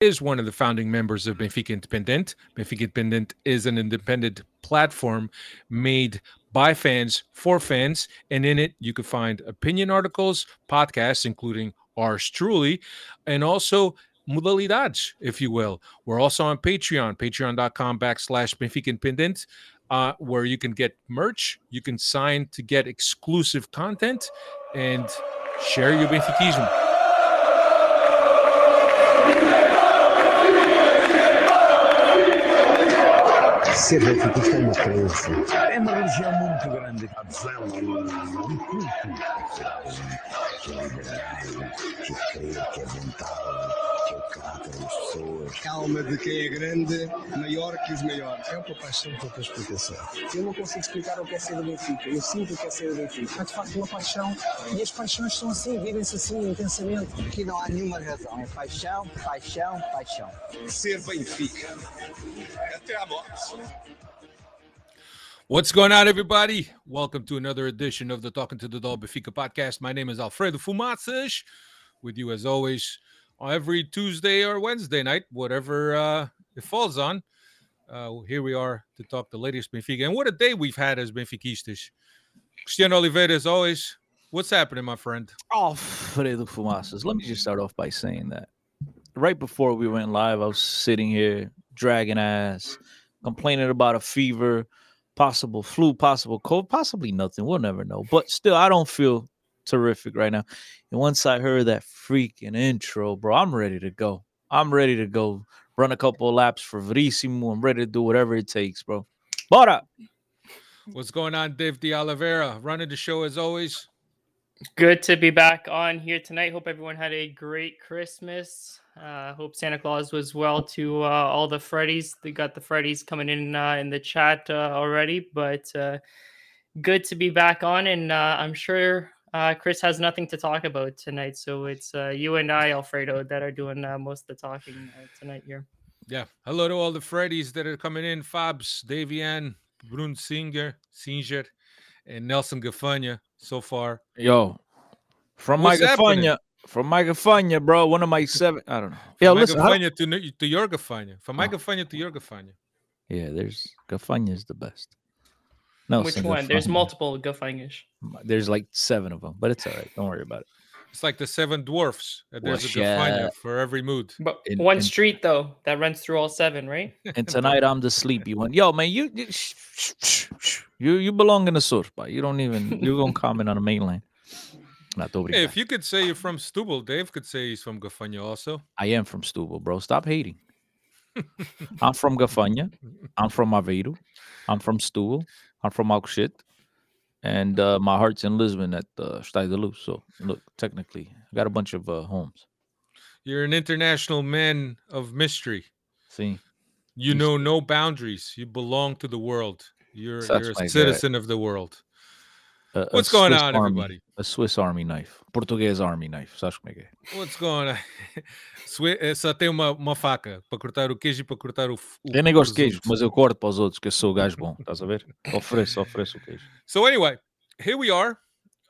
is one of the founding members of Benfica Independent. Benfica Independent is an independent platform made by fans for fans, and in it you can find opinion articles, podcasts, including ours truly, and also modalidades, if you will. We're also on Patreon, patreon.com backslash Benfica Independent, uh, where you can get merch, you can sign to get exclusive content, and share your Benfiquismo. Ser benfiquista é uma crença. É uma religião muito grande. A a um culto que é liberdade, que é crer, que é vontade, é. Calma de quem é grande, maior que os maiores. É uma paixão com outra explicação. Eu não consigo explicar o que é ser do Benfica. Eu sinto o que é ser do Benfica. É de facto uma paixão e as paixões são assim, vivem-se assim intensamente. Aqui não há nenhuma razão. É paixão, paixão, paixão. Ser Benfica. Até à morte. What's going on, everybody? Welcome to another edition of the Talking to the Doll Benfica podcast. My name is Alfredo Fumatzes, with you as always every Tuesday or Wednesday night, whatever uh, it falls on. Uh, here we are to talk the latest Benfica. And what a day we've had as Benfiquistas. Cristiano Oliveira, as always. What's happening, my friend? Alfredo Fumaças. Let me just start off by saying that right before we went live, I was sitting here dragging ass, complaining about a fever, possible flu, possible cold, possibly nothing. We'll never know. But still, I don't feel terrific right now. And once I heard that freaking intro, bro, I'm ready to go. I'm ready to go run a couple of laps for Verissimo. I'm ready to do whatever it takes, bro. Bora! What's going on, Dave De Oliveira? Running the show as always. Good to be back on here tonight. Hope everyone had a great Christmas. Uh, hope Santa Claus was well to uh, all the Freddies. They got the Freddies coming in uh, in the chat uh, already, but uh, good to be back on. And uh, I'm sure uh, Chris has nothing to talk about tonight, so it's uh, you and I, Alfredo, that are doing uh, most of the talking uh, tonight here. Yeah. Hello to all the Freddies that are coming in: Fabs, Davian, Brun Singer, Singer, and Nelson Gafanha So far, Yo, from What's my happening? Gafanha, from my Gafanha, bro. One of my seven. I don't know. Yo, from my listen. how- Gafanha to, to your Gafanha. From my Oh. Gafanha to your Gafanha. yeah, there's Gafanha is the best. No, Which one? There's multiple Gafanhas. There's like seven of them, but it's all right. Don't worry about it. It's like the seven dwarfs. Uh, There's a What's Gafanha that? for every mood. But In- one in- street though that runs through all seven, right? And tonight I'm the sleepy one. Yo, man, you you sh- sh- sh- sh- you, you belong in the surf, but you don't even you gonna comment on the mainland. Not over Hey, if you could say you're from Setúbal, Dave could say he's from Gafanha also. I am from Setúbal, bro. Stop hating. I'm from Gafania. I'm from Aveiro. I'm from Setúbal. I'm from Alcochete. And uh, my heart's in Lisbon at uh, Stade de Luz. So look, technically, I got a bunch of uh, homes. You're an international man of mystery. See, You know no boundaries. You belong to the world. You're, you're a citizen of the world. A- a What's going Swiss on, Army- everybody? A Swiss Army knife, Portuguese Army knife. Sabes como é que é? What's going on? Swe- eh, Só tem uma, uma faca para cortar o queijo e para cortar o. o Eu nem gosto de queijo, mas eu corto para os outros, que eu sou o gajo bom. Estás a ver? Ofereço, ofereço o queijo. So anyway, here we are,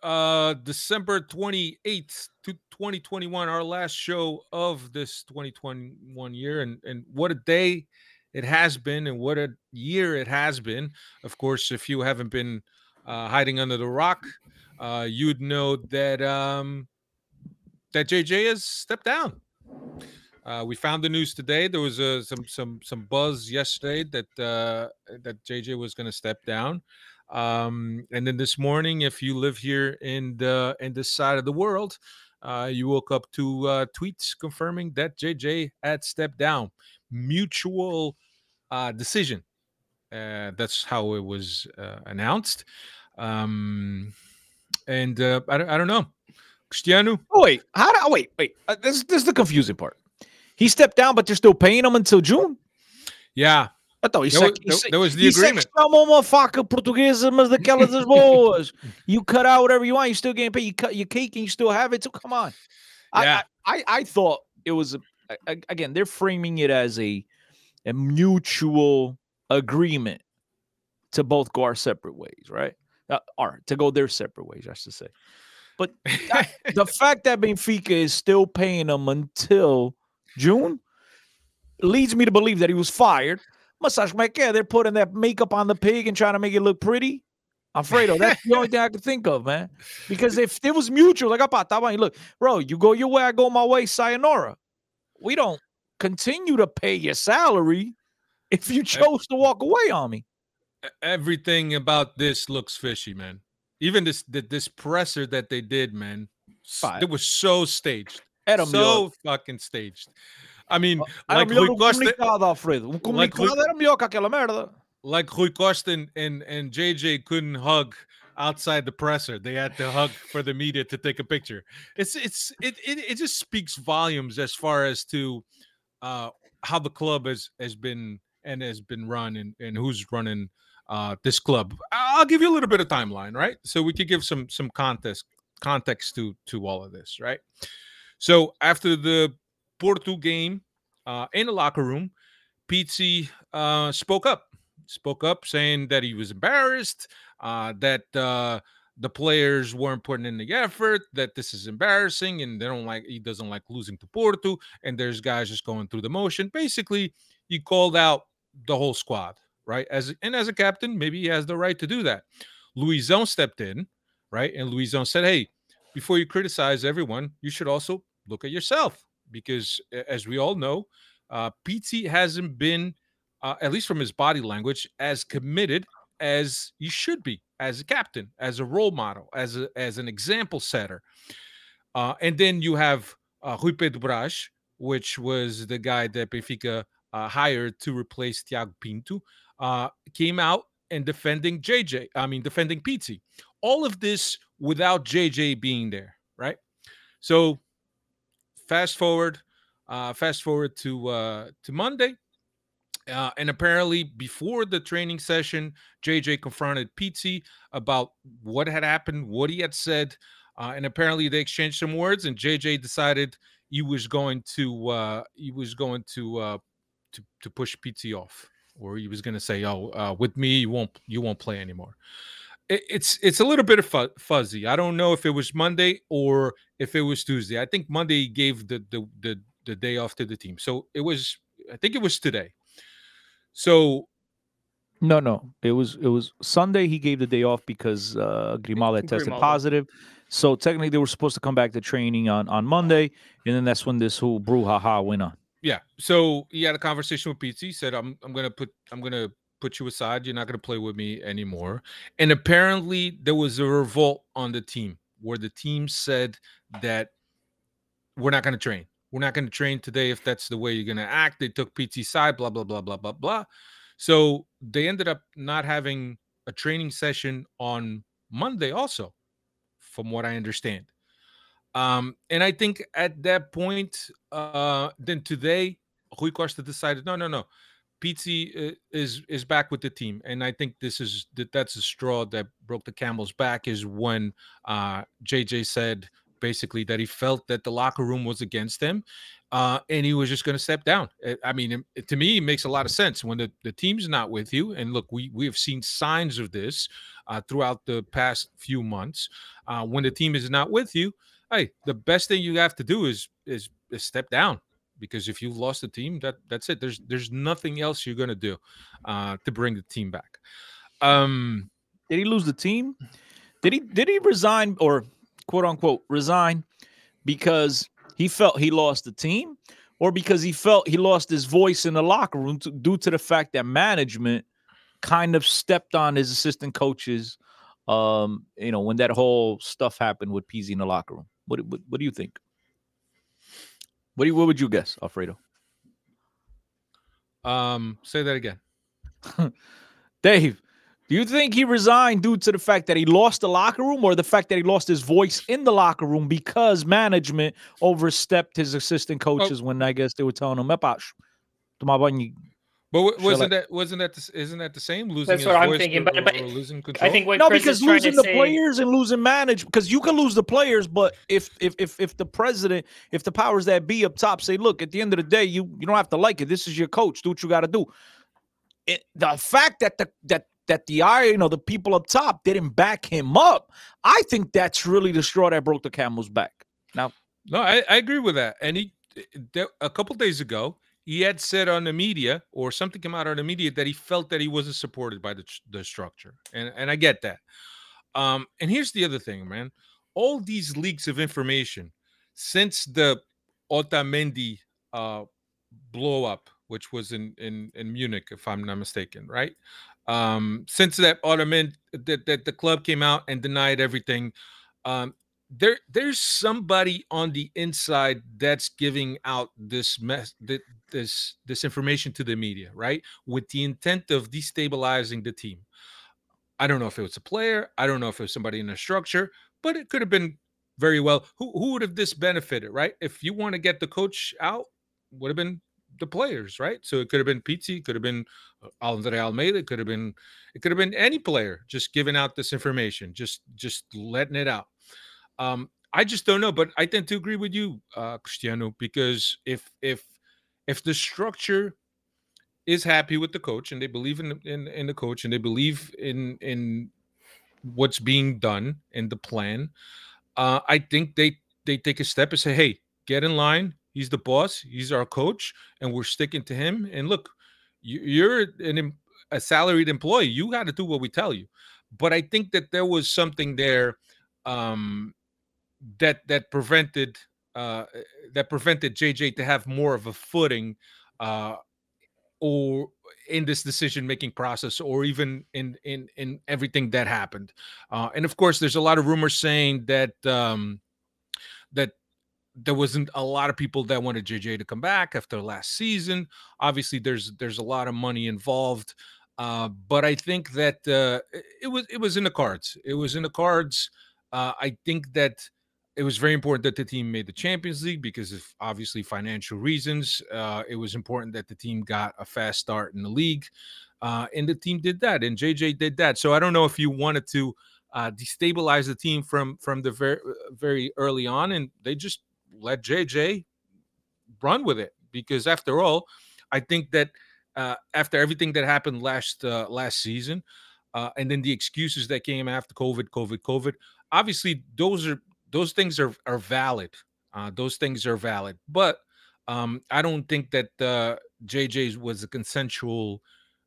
uh, December twenty eighth, to twenty twenty one, our last show of this twenty twenty one year, and and what a day it has been, and what a year it has been. Of course, if you haven't been uh, hiding under the rock, uh, you'd know that um, that JJ has stepped down. Uh, we found the news today. There was uh, some some some buzz yesterday that uh, that JJ was going to step down. Um, and then this morning, if you live here in the in this side of the world, uh, you woke up to uh, tweets confirming that JJ had stepped down. Mutual uh, decision. Uh, that's how it was uh, announced. Um, and uh, I, don't- I don't know. Cristiano, Oh wait, how do? oh, wait, wait. Uh, this this is the confusing part. He stepped down, but they're still paying him until June. yeah, I thought he said that- was the agreement. Faca portuguesa, mas daquelas das boas. you cut out whatever you want. You still getting paid. You cut your cake and you still have it. So come on. I- Yeah. I, I, I thought it was a- again. They're framing it as a a mutual agreement to both go our separate ways, right? Uh, or to go their separate ways, I should say. But that- the fact that Benfica is still paying them until June leads me to believe that he was fired. Massage make yeah, they're putting that makeup on the pig and trying to make it look pretty. Alfredo, that's the only thing I can think of, man. Because if it was mutual, like, "Apa, tá bem," look, bro, you go your way, I go my way, sayonara. We don't continue to pay your salary if you chose to walk away on me. Everything about this looks fishy, man. Even this the, this presser that they did, man, Fine. it was so staged, Era so fucking staged. I mean, Era like Rui Costa, comunicado, Alfredo. Um like era melhor que aquela merda. like Rui Costa and, and and JJ couldn't hug outside the presser. They had to hug for the media to take a picture. It's it's it it, it just speaks volumes as far as to uh how the club has has been and has been run and, and who's running uh this club. I'll give you a little bit of timeline, right? So we could give some some context context to to all of this, right? So after the Porto game uh in the locker room, Pizzi uh spoke up spoke up saying that he was embarrassed, uh, that uh, the players weren't putting in the effort, that this is embarrassing, and they don't like he doesn't like losing to Porto, and there's guys just going through the motion. Basically, he called out the whole squad, right? As and as a captain, maybe he has the right to do that. Luisão stepped in, right? And Luisão said, Hey, before you criticize everyone, you should also look at yourself. Because as we all know, uh Pizzi hasn't been uh, at least from his body language, as committed as he should be as a captain, as a role model, as a, as an example setter. Uh, and then you have uh, Rui Pedro which was the guy that Benfica uh, hired to replace Tiago Pinto, uh, came out and defending JJ. I mean, defending Pizzi. All of this without JJ being there, right? So fast forward, uh, fast forward to uh, to Monday. Uh, and apparently, before the training session, JJ confronted Pizzi about what had happened, what he had said, uh, and apparently they exchanged some words. And JJ decided he was going to uh, he was going to uh, to to push Pizzi off, or he was going to say, "Oh, uh, with me, you won't you won't play anymore." It, it's it's a little bit of fu- fuzzy. I don't know if it was Monday or if it was Tuesday. I think Monday gave the the the, the day off to the team, so it was. I think it was today. So No, no. It was it was Sunday. He gave the day off because uh, Grimaldo had tested Grimaldo. positive. So technically, they were supposed to come back to training on on Monday, and then that's when this whole brouhaha went on. Yeah. So he had a conversation with Pizzi. He said, "I'm I'm gonna put I'm gonna put you aside. You're not gonna play with me anymore." And apparently, there was a revolt on the team where the team said that we're not gonna train. We're not gonna train today if that's the way you're gonna act. They took Pizzi's side. Blah blah blah blah blah blah. So they ended up not having a training session on Monday, also, from what I understand. Um, and I think at that point, uh, then today, Rui Costa decided, no, no, no, Pizzi uh, is is back with the team, and I think this is that that's a straw that broke the camel's back. Is when uh, JJ said basically that he felt that the locker room was against him, uh, and he was just going to step down. Uh, I mean, it- to me, it makes a lot of sense when the, the team's not with you. And look, we we have seen signs of this uh, throughout the past few months. Uh, when the team is not with you, hey, the best thing you have to do is is, is step down because if you've lost the team, that that's it. There's there's nothing else you're gonna do uh, to bring the team back. Um, Did he lose the team? Did he did he resign or quote unquote resign because he felt he lost the team, or because he felt he lost his voice in the locker room to, due to the fact that management kind of stepped on his assistant coaches? Um, you know, when that whole stuff happened with Pizzi in the locker room. What, do- what what do you think? What do you, what would you guess, Alfredo? um, say that again. Dave, do you think he resigned due to the fact that he lost the locker room or the fact that he lost his voice in the locker room because management overstepped his assistant coaches when I guess they were telling him, "Epá, sh- tomar banho." But wa- wasn't that wasn't that the, isn't that the same? Losing That's his what I'm thinking, or- but- but or losing control. I think what No, Chris because is losing the say, players and losing management, because you can lose the players, but if if if if the president, if the powers that be up top say, look, at the end of the day, you you don't have to like it. This is your coach. Do what you got to do. It, the fact that the that that the I you know the people up top didn't back him up, I think that's really the straw that broke the camel's back. Now, No, I, I agree with that. And he eh, eh, a couple days ago, he had said on the media or something came out on the media that he felt that he wasn't supported by the the structure, and and I get that. Um, and here's the other thing, man. All these leaks of information since the Otamendi uh, blow up, which was in in in Munich, if I'm not mistaken, right? Um, since that Otamendi that, that the club came out and denied everything, um, there there's somebody on the inside that's giving out this mess this this information to the media right? With the intent of destabilizing the team. I don't know if it was a player i don't know if it was somebody in the structure but it could have been very well. Who, who would have this benefited right? If you want to get the coach out would have been the players right? So it could have been Pizzi could have been uh, Andre Almeida it could have been it could have been any player just giving out this information just just letting it out um, I just don't know, but I tend to agree with you, uh, Cristiano, because if if if the structure is happy with the coach and they believe in in, in the coach and they believe in in what's being done in the plan, uh, I think they they take a step and say, "Hey, get in line. He's the boss. He's our coach, and we're sticking to him." And look, you, you're an a salaried employee. You got to do what we tell you. But I think that there was something there um, that that prevented uh, that prevented JJ to have more of a footing uh, or in this decision making process or even in in in everything that happened. Uh, and of course there's a lot of rumors saying that um, that there wasn't a lot of people that wanted JJ to come back after last season. Obviously there's there's a lot of money involved uh, but I think that uh, it was it was in the cards. It was in the cards. Uh, I think that it was very important that the team made the Champions League because of obviously financial reasons. Uh, it was important that the team got a fast start in the league, uh, and the team did that, and JJ did that. So I don't know if you wanted to uh, destabilize the team from from the very very early on, and they just let JJ run with it because after all, I think that uh, after everything that happened last uh, last season, uh, and then the excuses that came after COVID, COVID, COVID. Obviously, those are those things are are valid. Uh, those things are valid, but um, I don't think that uh, JJ's was a consensual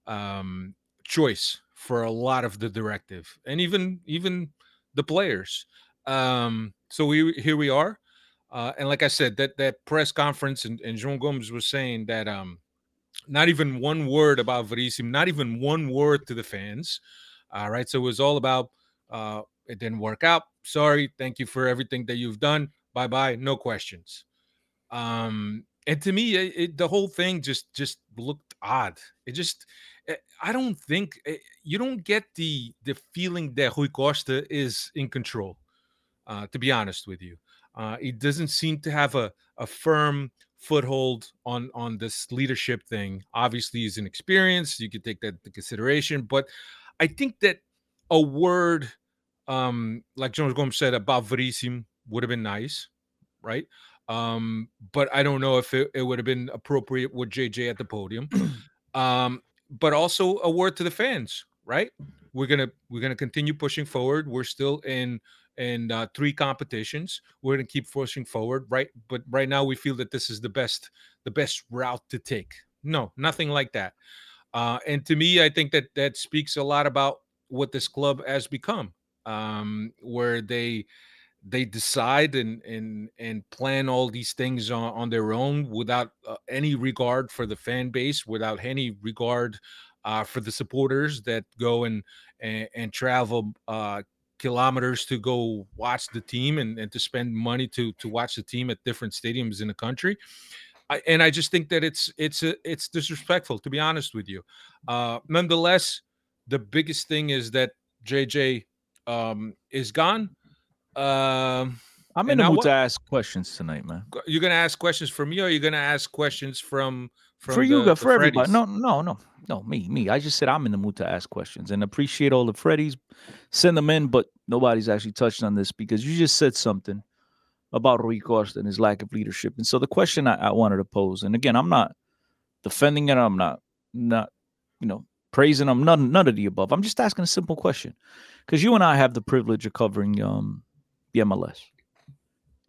um, choice for a lot of the directive, and even even the players. Um, so we here we are, uh, and like I said, that that press conference and, and João Gomes was saying that um, not even one word about Veríssimo, not even one word to the fans. All right, so it was all about uh, it didn't work out. Sorry. Thank you for everything that you've done. Bye bye. No questions. Um, and to me, it, it, the whole thing just just looked odd. It just, it, eh, I don't think eh, you don't get the the feeling that Rui Costa is in control. Uh, to be honest with you, uh, he doesn't seem to have a a firm foothold on on this leadership thing. Obviously, he's inexperienced. You could take that into consideration, but I think that a word um, like João Gomes said about Veríssimo would have been nice, right? Um, but I don't know if it, it would have been appropriate with JJ at the podium. um, but also a word to the fans, right? We're gonna we're gonna continue pushing forward. We're still in in uh, three competitions. We're gonna keep pushing forward, right? But right now we feel that this is the best the best route to take. No, nothing like that. Uh, and to me, I think that that speaks a lot about what this club has become um, where they they decide and and and plan all these things on, on their own without uh, any regard for the fan base, without any regard uh, for the supporters that go and and, and travel uh, kilometers to go watch the team and, and to spend money to to watch the team at different stadiums in the country. I, and I just think that it's it's a, it's disrespectful to be honest with you. Uh, nonetheless, the biggest thing is that JJ um, is gone. Um, I'm in the mood what? to ask questions tonight, man. You're gonna ask questions from me, or you're gonna ask questions from from for you, the, for everybody. No, no, no, no. Me, me. I just said I'm in the mood to ask questions and appreciate all the Freddies. Send them in, but nobody's actually touched on this because you just said something about Rui Costa and his lack of leadership. And so the question I, I wanted to pose, and again, I'm not defending it. I'm not not you know praising them, None none of the above. I'm just asking a simple question because you and I have the privilege of covering um, the MLS.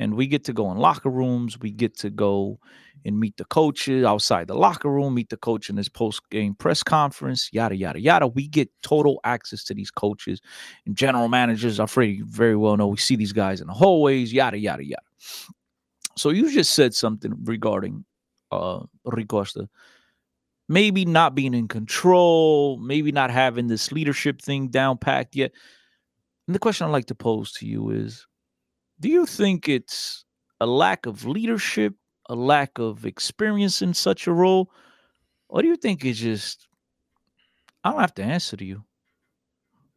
and we get to go in locker rooms. We get to go and meet the coaches outside the locker room, meet the coach in his post game press conference, yada, yada, yada. We get total access to these coaches and general managers. Alfredo, you very well know we see these guys in the hallways, yada, yada, yada. So you just said something regarding uh Rui Costa. Maybe not being in control, maybe not having this leadership thing down packed yet. And the question I'd like to pose to you is do you think it's a lack of leadership, a lack of experience in such a role? Or do you think it's just, I don't have to answer to you?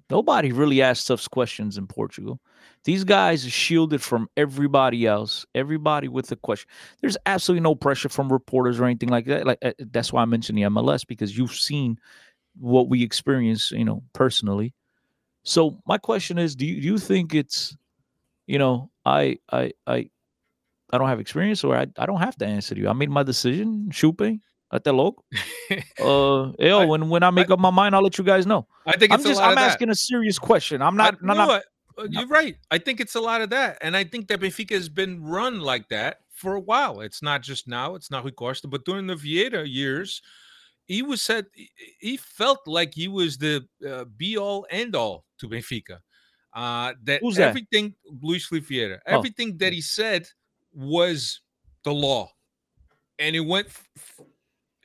Nobody really asks tough questions in Portugal. These guys are shielded from everybody else, everybody with a question. There's absolutely no pressure from reporters or anything like that. Like uh, that's why I mentioned the MLS because you've seen what we experience, you know, personally. So my question is, do you, do you think it's, you know, I I I I don't have experience or I, I don't have to answer to you. I made my decision, Chupe, até logo. uh, yo, I- when when I make up my mind, I'll let you guys know. I think I'm just a lot I'm of that. asking a serious question. I'm I- not, no, not, not I- uh, you're right. I think it's a lot of that, and I think that Benfica has been run like that for a while. It's not just now. It's not Rui Costa, but during the Vieira years, he was said he- felt like he was the uh, be all end all to Benfica. Uh, that Who's that? everything Luis Vieira, Oh. everything that he said was the law, and it went f-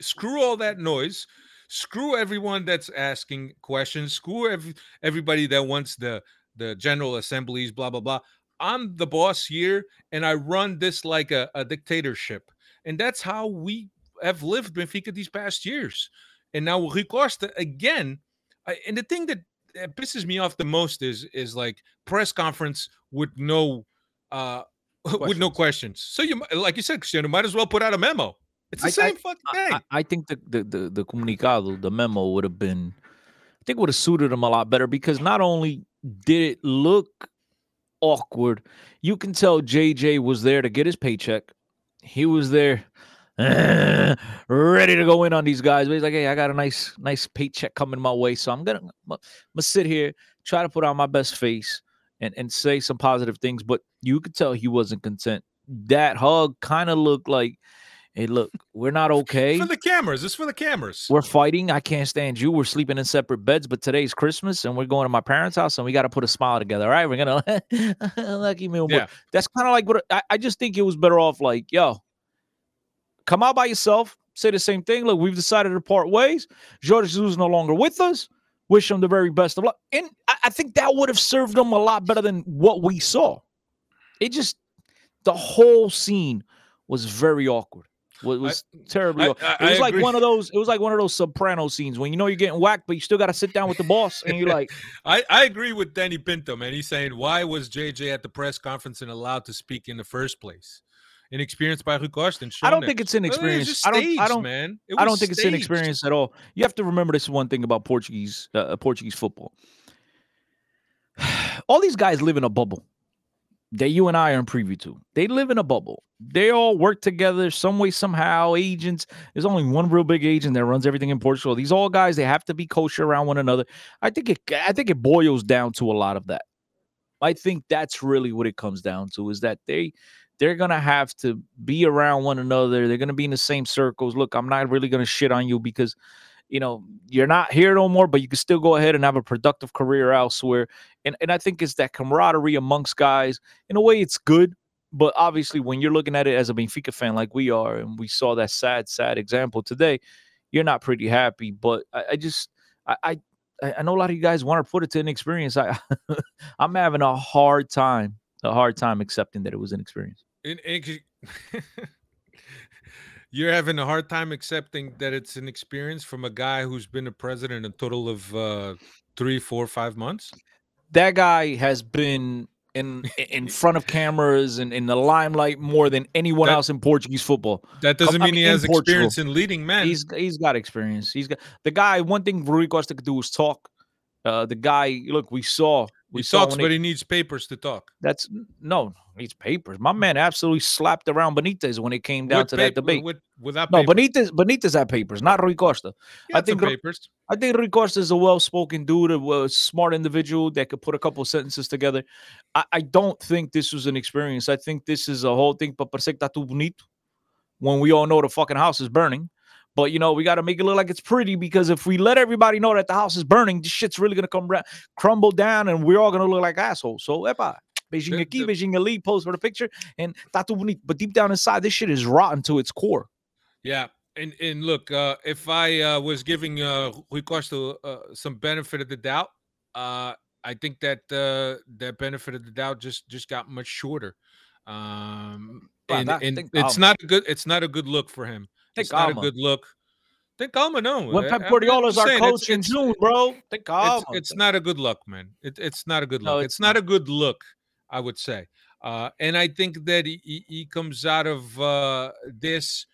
screw all that noise. Screw everyone that's asking questions. Screw every, everybody that wants the the general assemblies, blah blah blah. I'm the boss here, and I run this like a, a dictatorship, and that's how we have lived Benfica these past years. And now Rui Costa again, I, and the thing that, pisses me off the most is is like press conference with no uh with no questions. So you like you said, Cristiano, might as well put out a memo. It's the I- I- same fucking thing. I, I think the, the the the comunicado, the memo would have been, I think would have suited him a lot better because not only did it look awkward, you can tell JJ was there to get his paycheck. He was there, ready to go in on these guys. But he's like, hey, I got a nice nice paycheck coming my way, so I'm gonna I'm gonna sit here, try to put on my best face and and say some positive things. But you could tell he wasn't content. That hug kind of looked like, hey, look, we're not okay. for the cameras. It's for the cameras. We're fighting. I can't stand you. We're sleeping in separate beds, but today's Christmas and we're going to my parents' house and we got to put a smile together. All right, we're gonna lucky me. Yeah. That's kind of like what I, I just think it was better off. Like, yo, come out by yourself. Say the same thing. Look, we've decided to part ways. Jorge Jesus is no longer with us. Wish him the very best of luck. And I, I think that would have served him a lot better than what we saw. It just the whole scene was very awkward. Was, was terribly. I- I- it was I like agree. one of those. It was like one of those soprano scenes when you know you're getting whacked, but you still got to sit down with the boss, and you're like, I, I agree with Danny Pinto, man. He's saying, why was JJ at the press conference and allowed to speak in the first place? Inexperienced by Costa and I don't think it's it inexperience. just I don't. I don't. man. I don't think it's staged. inexperience at all. You have to remember this one thing about Portuguese uh, Portuguese football. All these guys live in a bubble that you and I are in preview to. They live in a bubble. They all work together some way, somehow. Agents. There's only one real big agent that runs everything in Portugal. These all guys, they have to be kosher around one another. I think it. I think it boils down to a lot of that. I think that's really what it comes down to is that they they're gonna have to be around one another. They're gonna be in the same circles. Look, I'm not really gonna shit on you because you know you're not here no more, but you can still go ahead and have a productive career elsewhere. And and I think it's that camaraderie amongst guys. In a way, it's good. But obviously, when you're looking at it as a Benfica fan like we are, and we saw that sad, sad example today, you're not pretty happy. But I, I just I, I I know a lot of you guys want to put it to an experience. I I'm having a hard time, a hard time accepting that it was an experience. In- in- You're having a hard time accepting that it's an experience from a guy who's been a president a total of uh, three, four, five months. That guy has been in in front of cameras and in the limelight more than anyone That- else in Portuguese football. That doesn't I mean he mean, in has experience in leading men. He's he's got experience. He's got the guy. One thing Rui Costa could do is talk. Uh, the guy. Look, we saw We he talks, but he- needs papers to talk. That's no, needs papers. My man absolutely slapped around Benitez when it came down With to that debate. with, without no, papers. Benitez, Benitez had papers, not Rui Costa. I think papers. I think Rui Costa is a well-spoken dude, a smart individual that could put a couple sentences together. I, I don't think this was an experience. I think this is a whole thing. But parece que tá tudo bonito when we all know the fucking house is burning. But you know, we got to make it look like it's pretty because if we let everybody know that the house is burning, this shit's really gonna come ra- crumble down, and we're all gonna look like assholes. So, epa, beijinho The- beijinho ali, pose for the picture, and bonito. But deep down inside, this shit is rotten to its core. Yeah, and and look, uh, if I uh, was giving uh, Rui Costa uh, some benefit of the doubt, uh, I think that uh, that benefit of the doubt just just got much shorter. Um, Wow, and, and think it's calma. not a good it's not a good look for him. Think it's not a good look. Think calma, no. When I- Pep I'm Guardiola is our saying, it's- coach in it's- June, bro, think It's, it's not a good look, man. It, it's not a good No, look. it's it's not a good look, I would say. Uh, and I think that he, he, he comes out of uh, this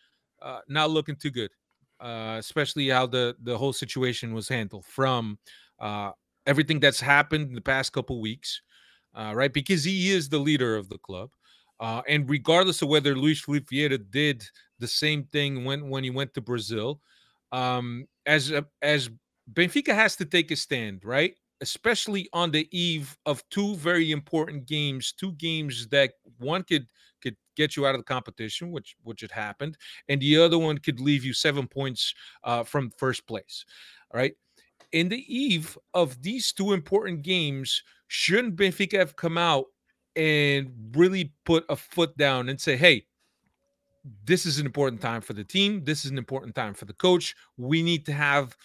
uh, not looking too good, uh, especially how the the whole situation was handled from uh, everything that's happened in the past couple weeks, uh, right? Because he is the leader of the club, uh, and regardless of whether Luis Felipe did the same thing when when he went to Brazil, um, as a, as Benfica has to take a stand, right? Especially on the eve of two very important games, two games that one could could get you out of the competition, which which had happened, and the other one could leave you seven points uh, from first place. All right. In the eve of these two important games, shouldn't Benfica have come out and really put a foot down and say, "Hey, this is an important time for the team. This is an important time for the coach. We need to have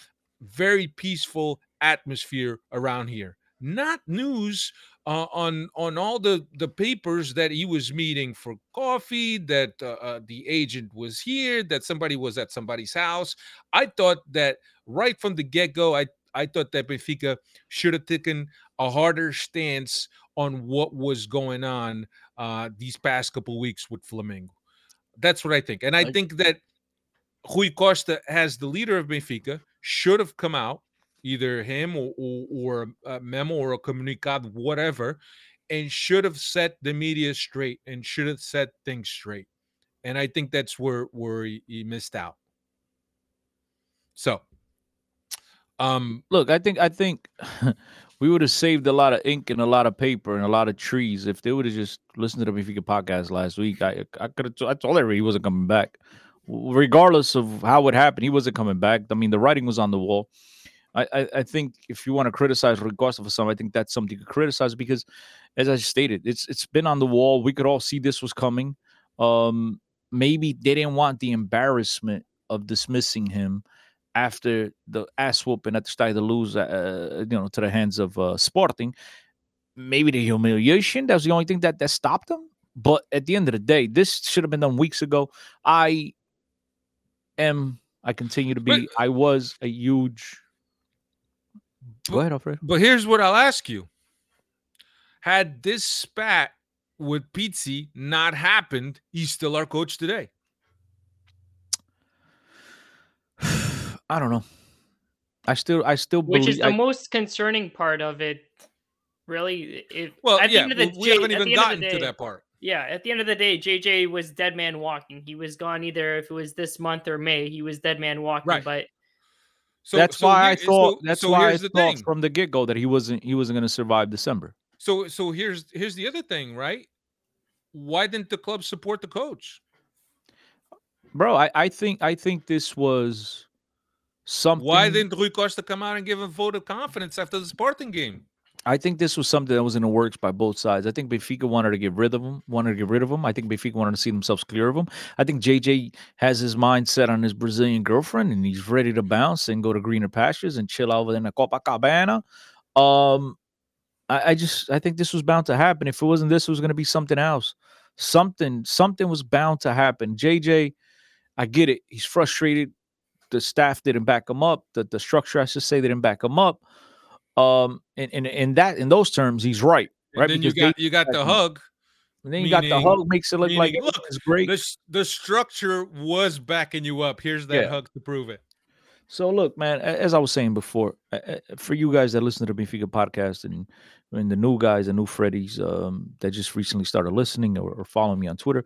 very peaceful atmosphere around here. Not news uh, on on all the the papers that he was meeting for coffee, that uh, uh, the agent was here, that somebody was at somebody's house. I thought that right from the get go, I I thought that Benfica should have taken a harder stance on what was going on uh, these past couple weeks with Flamengo. That's what I think. And I I- think that Rui Costa, as the leader of Benfica, should have come out, either him or, or, or a memo or a comunicado, whatever, and should have set the media straight and should have set things straight. And I think that's where where he, he missed out. So, um, Look, I think I think we would have saved a lot of ink and a lot of paper and a lot of trees if they would have just listened to the Benfica podcast last week. I I could have I told everybody he wasn't coming back, regardless of how it happened. He wasn't coming back. I mean, the writing was on the wall. I I, I think if you want to criticize Rui for something, I think that's something to criticize because, as I stated, it's it's been on the wall. We could all see this was coming. Um, maybe they didn't want the embarrassment of dismissing him after the ass whooping at the start of the lose, uh, you know, to the hands of uh, Sporting. Maybe the humiliation that was the only thing that that stopped them. But at the end of the day, this should have been done weeks ago. I am. I continue to But- be. I was a huge. Go But- ahead, Alfred. But here's what I'll ask you: Had this spat with Pizzi not happened, he's still our coach today. I don't know. I still, I still believe which believe. is the I- most concerning part of it. Really, it, Well, at the yeah, end of the we- we day- haven't even the end of gotten the to that part. Yeah, at the end of the day, JJ was dead man walking. He was gone either if it was this month or May. He was dead man walking. Right. But So that's so why I thought. so- that's so why I the thought thing. from the get go that he wasn't. He wasn't going to survive December. So so here's here's the other thing, right? Why didn't the club support the coach? bro. I, I think I think this was something. Why didn't Rui Costa come out and give a vote of confidence after the Sporting game? I think this was something that was in the works by both sides. I think Benfica wanted to get rid of him. Wanted to get rid of him. I think Benfica wanted to see themselves clear of him. I think JJ has his mind set on his Brazilian girlfriend and he's ready to bounce and go to greener pastures and chill over in the Copacabana. Um, I, I just I think this was bound to happen. If it wasn't this, it was going to be something else. Something something was bound to happen. JJ, I get it. He's frustrated. The staff didn't back him up. The the structure, I should say, they didn't back him up. Um, and in, in that in those terms, he's right. And Right, then you got you got the hug. And then you got the hug, makes it look like meaning, look, it's great. The, the structure was backing you up. Here's that Yeah. hug to prove it. So look, man, as I was saying before, for you guys that listen to the Benfica podcast and and the new guys, the new Freddies um, that just recently started listening or, or following me on Twitter,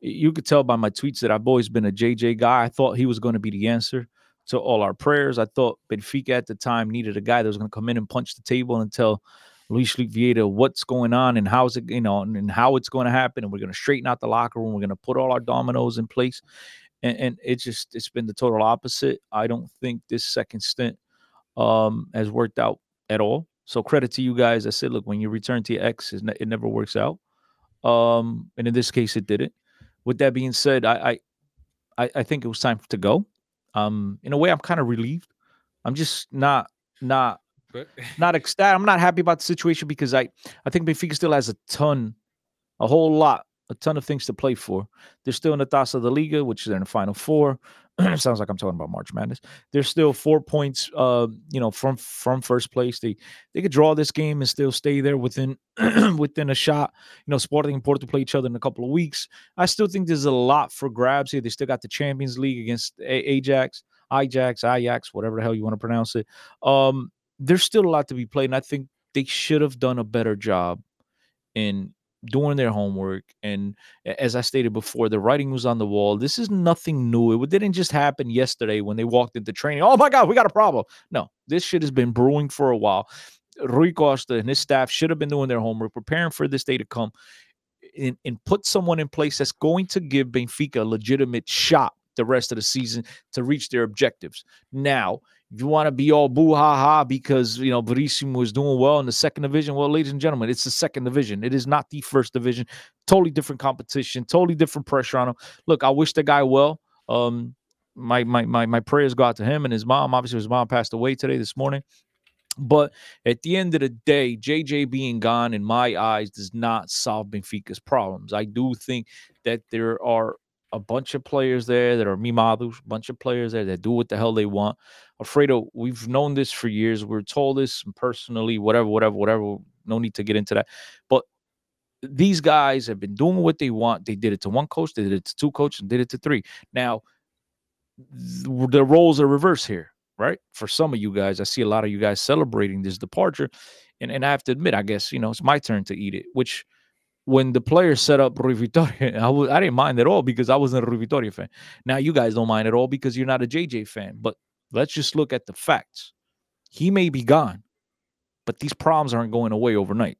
you could tell by my tweets that I've always been a JJ guy. I thought he was going to be the answer to all our prayers. I thought Benfica at the time needed a guy that was going to come in and punch the table and tell Luis Vieira what's going on and how's it, you know, and, and how it's going to happen. And we're going to straighten out the locker room. We're going to put all our dominoes in place. And, and it just it's been the total opposite. I don't think this second stint um has worked out at all. So credit to you guys. I said, look, when you return to your ex, it never works out. Um, and in this case, it didn't. With that being said, I I I, think it was time to go. Um, in a way, I'm kind of relieved. I'm just not not not ecstatic. I'm not happy about the situation because I I think Benfica still has a ton, a whole lot, a ton of things to play for. They're still in the Taça de Liga, which they're in the final four. Sounds like I'm talking about March Madness. They're still four points, uh, you know, from from first place. They they could draw this game and still stay there within within a shot. You know, Sporting and Porto play each other in a couple of weeks. I still think there's a lot for grabs here. They still got the Champions League against a- Ajax, Ajax, Ajax, whatever the hell you want to pronounce it. Um, there's still a lot to be played, and I think they should have done a better job in doing their homework. And as I stated before, the writing was on the wall. This is nothing new. It didn't just happen yesterday when they walked into training. Oh my God, we got a problem. No, this shit has been brewing for a while. Rui Costa and his staff should have been doing their homework, preparing for this day to come, and, and put someone in place that's going to give Benfica a legitimate shot the rest of the season to reach their objectives. Now, you want to be all boo ha ha because you know Verissimo is doing well in the second division, well, ladies and gentlemen, it's the second division. It is not the first division. Totally different competition, totally different pressure on him. Look, I wish the guy well. Um, my my my my prayers go out to him and his mom. Obviously, his mom passed away today this morning. But at the end of the day, JJ being gone, in my eyes, does not solve Benfica's problems. I do think that there are a bunch of players there that are mimados, a bunch of players there that do what the hell they want. Alfredo, we've known this for years. We're told this personally, whatever, whatever, whatever. No need to get into that. But these guys have been doing what they want. They did it to one coach, they did it to two coaches, and did it to three. Now, th- the roles are reversed here, right? For some of you guys, I see a lot of you guys celebrating this departure. And, and I have to admit, I guess, you know, it's my turn to eat it, which when the players set up Rui Vitoria, I didn't mind at all because I wasn't a Rui Vitoria fan. Now you guys don't mind at all because you're not a JJ fan. But let's just look at the facts. He may be gone, but these problems aren't going away overnight.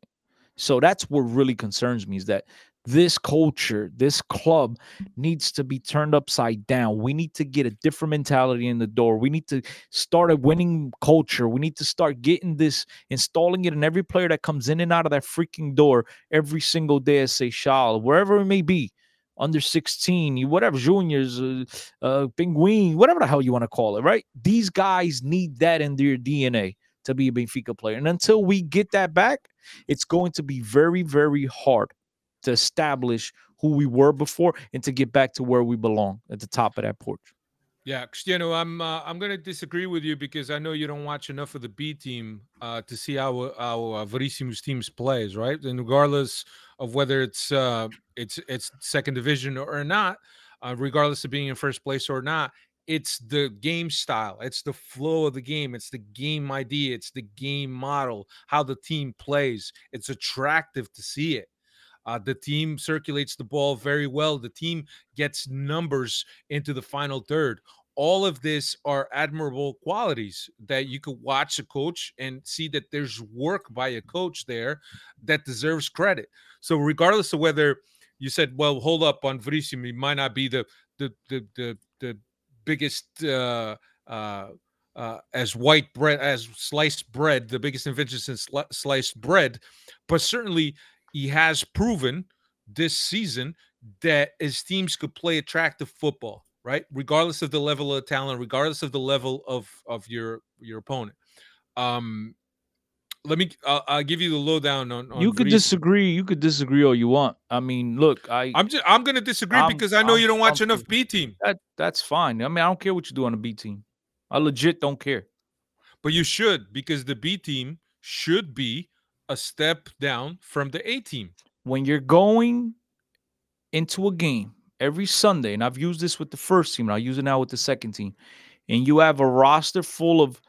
So that's what really concerns me is that this culture, this club needs to be turned upside down. We need to get a different mentality in the door. We need to start a winning culture. We need to start getting this, installing it in every player that comes in and out of that freaking door every single day as Seixal, wherever it may be, under 16, you- whatever, juniors, uh, uh, penguin, whatever the hell you want to call it, right? These guys need that in their DNA to be a Benfica player. And until we get that back, it's going to be very, very hard to establish who we were before and to get back to where we belong at the top of that porch. Yeah, Cristiano, I'm uh, I'm to disagree with you because I know you don't watch enough of the B team uh, to see how how uh, Verissimo's teams plays, right? And regardless of whether it's uh, it's it's second division or not, uh, regardless of being in first place or not, it's the game style, it's the flow of the game, it's the game idea, it's the game model, how the team plays. It's attractive to see it. Uh, the team circulates the ball very well. The team gets numbers into the final third. All of this are admirable qualities that you could watch a coach and see that there's work by a coach there that deserves credit. So regardless of whether you said, "Well, hold up on Verissimo, he might not be the the the the, the biggest." Uh, uh, uh, as white bread, as sliced bread, the biggest invention since sli- sliced bread, but certainly he has proven this season that his teams could play attractive football, right? Regardless of the level of talent, regardless of the level of of your your opponent. Um, let me. I'll, I'll give you the lowdown on. on you could disagree. You could disagree all you want. I mean, look, I I'm just. I'm going to disagree I'm- because I know I'm you don't watch comfortable. enough B team, that that's fine. I mean, I don't care what you do on the B team. I legit don't care. but you should because the B team should be a step down from the A team. When you're going into a game every Sunday, and I've used this with the first team, and I'll use it now with the second team. and you have a roster full of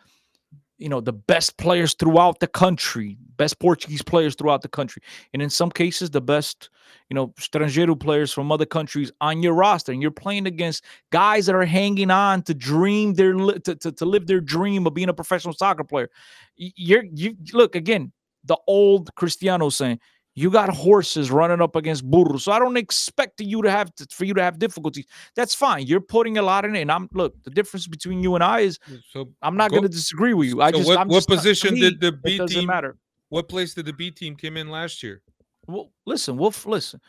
you know the best players throughout the country best portuguese players throughout the country and in some cases the best you know estrangeiro players from other countries on your roster and you're playing against guys that are hanging on to dream their to, to, to live their dream of being a professional soccer player you're you look again the old cristiano saying you got horses running up against burros. So I don't expect you to have to, for you to have difficulties. That's fine. You're putting a lot in it. And I'm look, the difference between you and I is mm, So I'm not go- going to disagree with you. I so just what, I'm what just not- position me, did the it B doesn't team? matter. What place did the B team come in last year? Well, listen, we'll listen.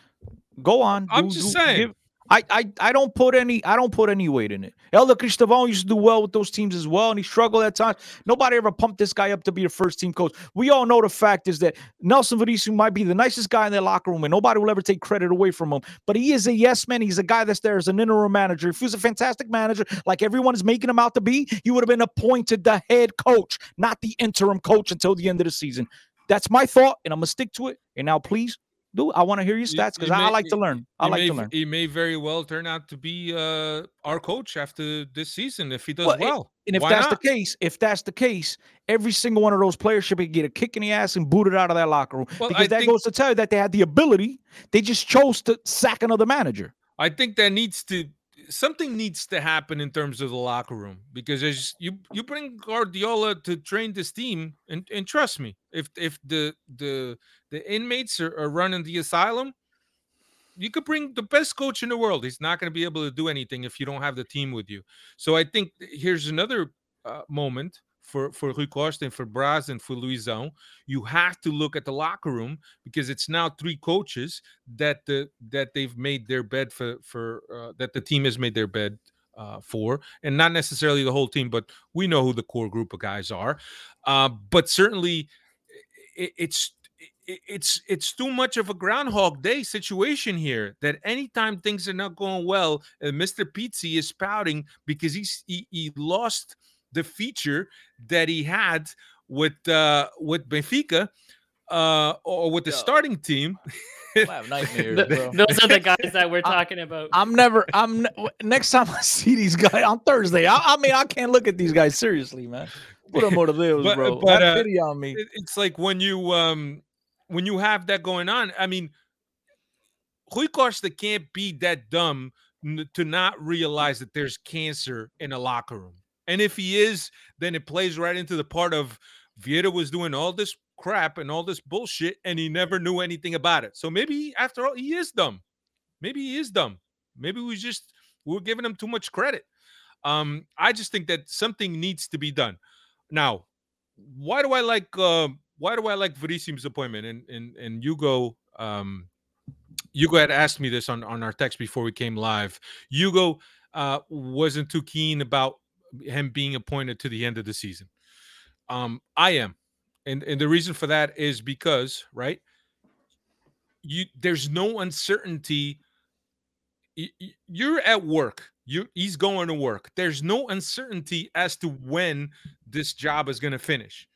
Go on. I'm do- just do- saying. give- I, I I don't put any I don't put any weight in it. Hélder Cristóvão used to do well with those teams as well, and he struggled at times. Nobody ever pumped this guy up to be the first team coach. We all know the fact is that Nelson Veríssimo might be the nicest guy in their locker room, and nobody will ever take credit away from him. But he is a yes man. He's a guy that's there as an interim manager. If he was a fantastic manager, like everyone is making him out to be, he would have been appointed the head coach, not the interim coach until the end of the season. That's my thought, and I'm gonna stick to it. And now, please do. I want to hear your stats because I, I like to learn. I like may, to learn. He may very well turn out to be uh, our coach after this season if he does Well, it- well. And if Why that's not? the case, if that's the case, every single one of those players should be get a kick in the ass and booted out of that locker room. Well, because I that think- goes to tell you that they had the ability. They just chose to sack another manager. I think that needs to something needs to happen in terms of the locker room because as you you bring Guardiola to train this team and, and trust me if if the the the inmates are, are running the asylum you could bring the best coach in the world. He's not going to be able to do anything if you don't have the team with you. So I think here's another uh, moment for for Rui Costa and for Braz and for Luisão you have to look at the locker room because it's now three coaches that the that they've made their bed for for uh, that the team has made their bed uh, for, and not necessarily the whole team, but we know who the core group of guys are. Uh, but certainly, it, it's it, it's it's too much of a Groundhog Day situation here. That anytime things are not going well, uh, Mr. Pizzi is pouting because he's he, he lost the feature that he had with uh with Benfica uh or with the Yo. starting team I have nightmares, Th- bro. those are the guys that we're talking about. I'm never. I'm next time I see these guys on Thursday. I, I mean, I can't look at these guys seriously, man. Put them on the But- bro. but, uh, pity on me. it's like when you um when you have that going on i mean Rui Costa can't be that dumb n- to not realize that there's cancer in a locker room and if he is then it plays right into the part of Vieira was doing all this crap and all this bullshit and he never knew anything about it. So maybe after all he is dumb. Maybe he is dumb. Maybe we just we're giving him too much credit. Um i just think that something needs to be done. Now why do I like uh, why do I like Veríssimo's appointment? And and and Hugo um Hugo had asked me this on on our text before we came live. Hugo uh wasn't too keen about him being appointed to the end of the season. Um I am. And and the reason for that is because, right? You there's no uncertainty you're at work. You he's going to work. There's no uncertainty as to when this job is going to finish.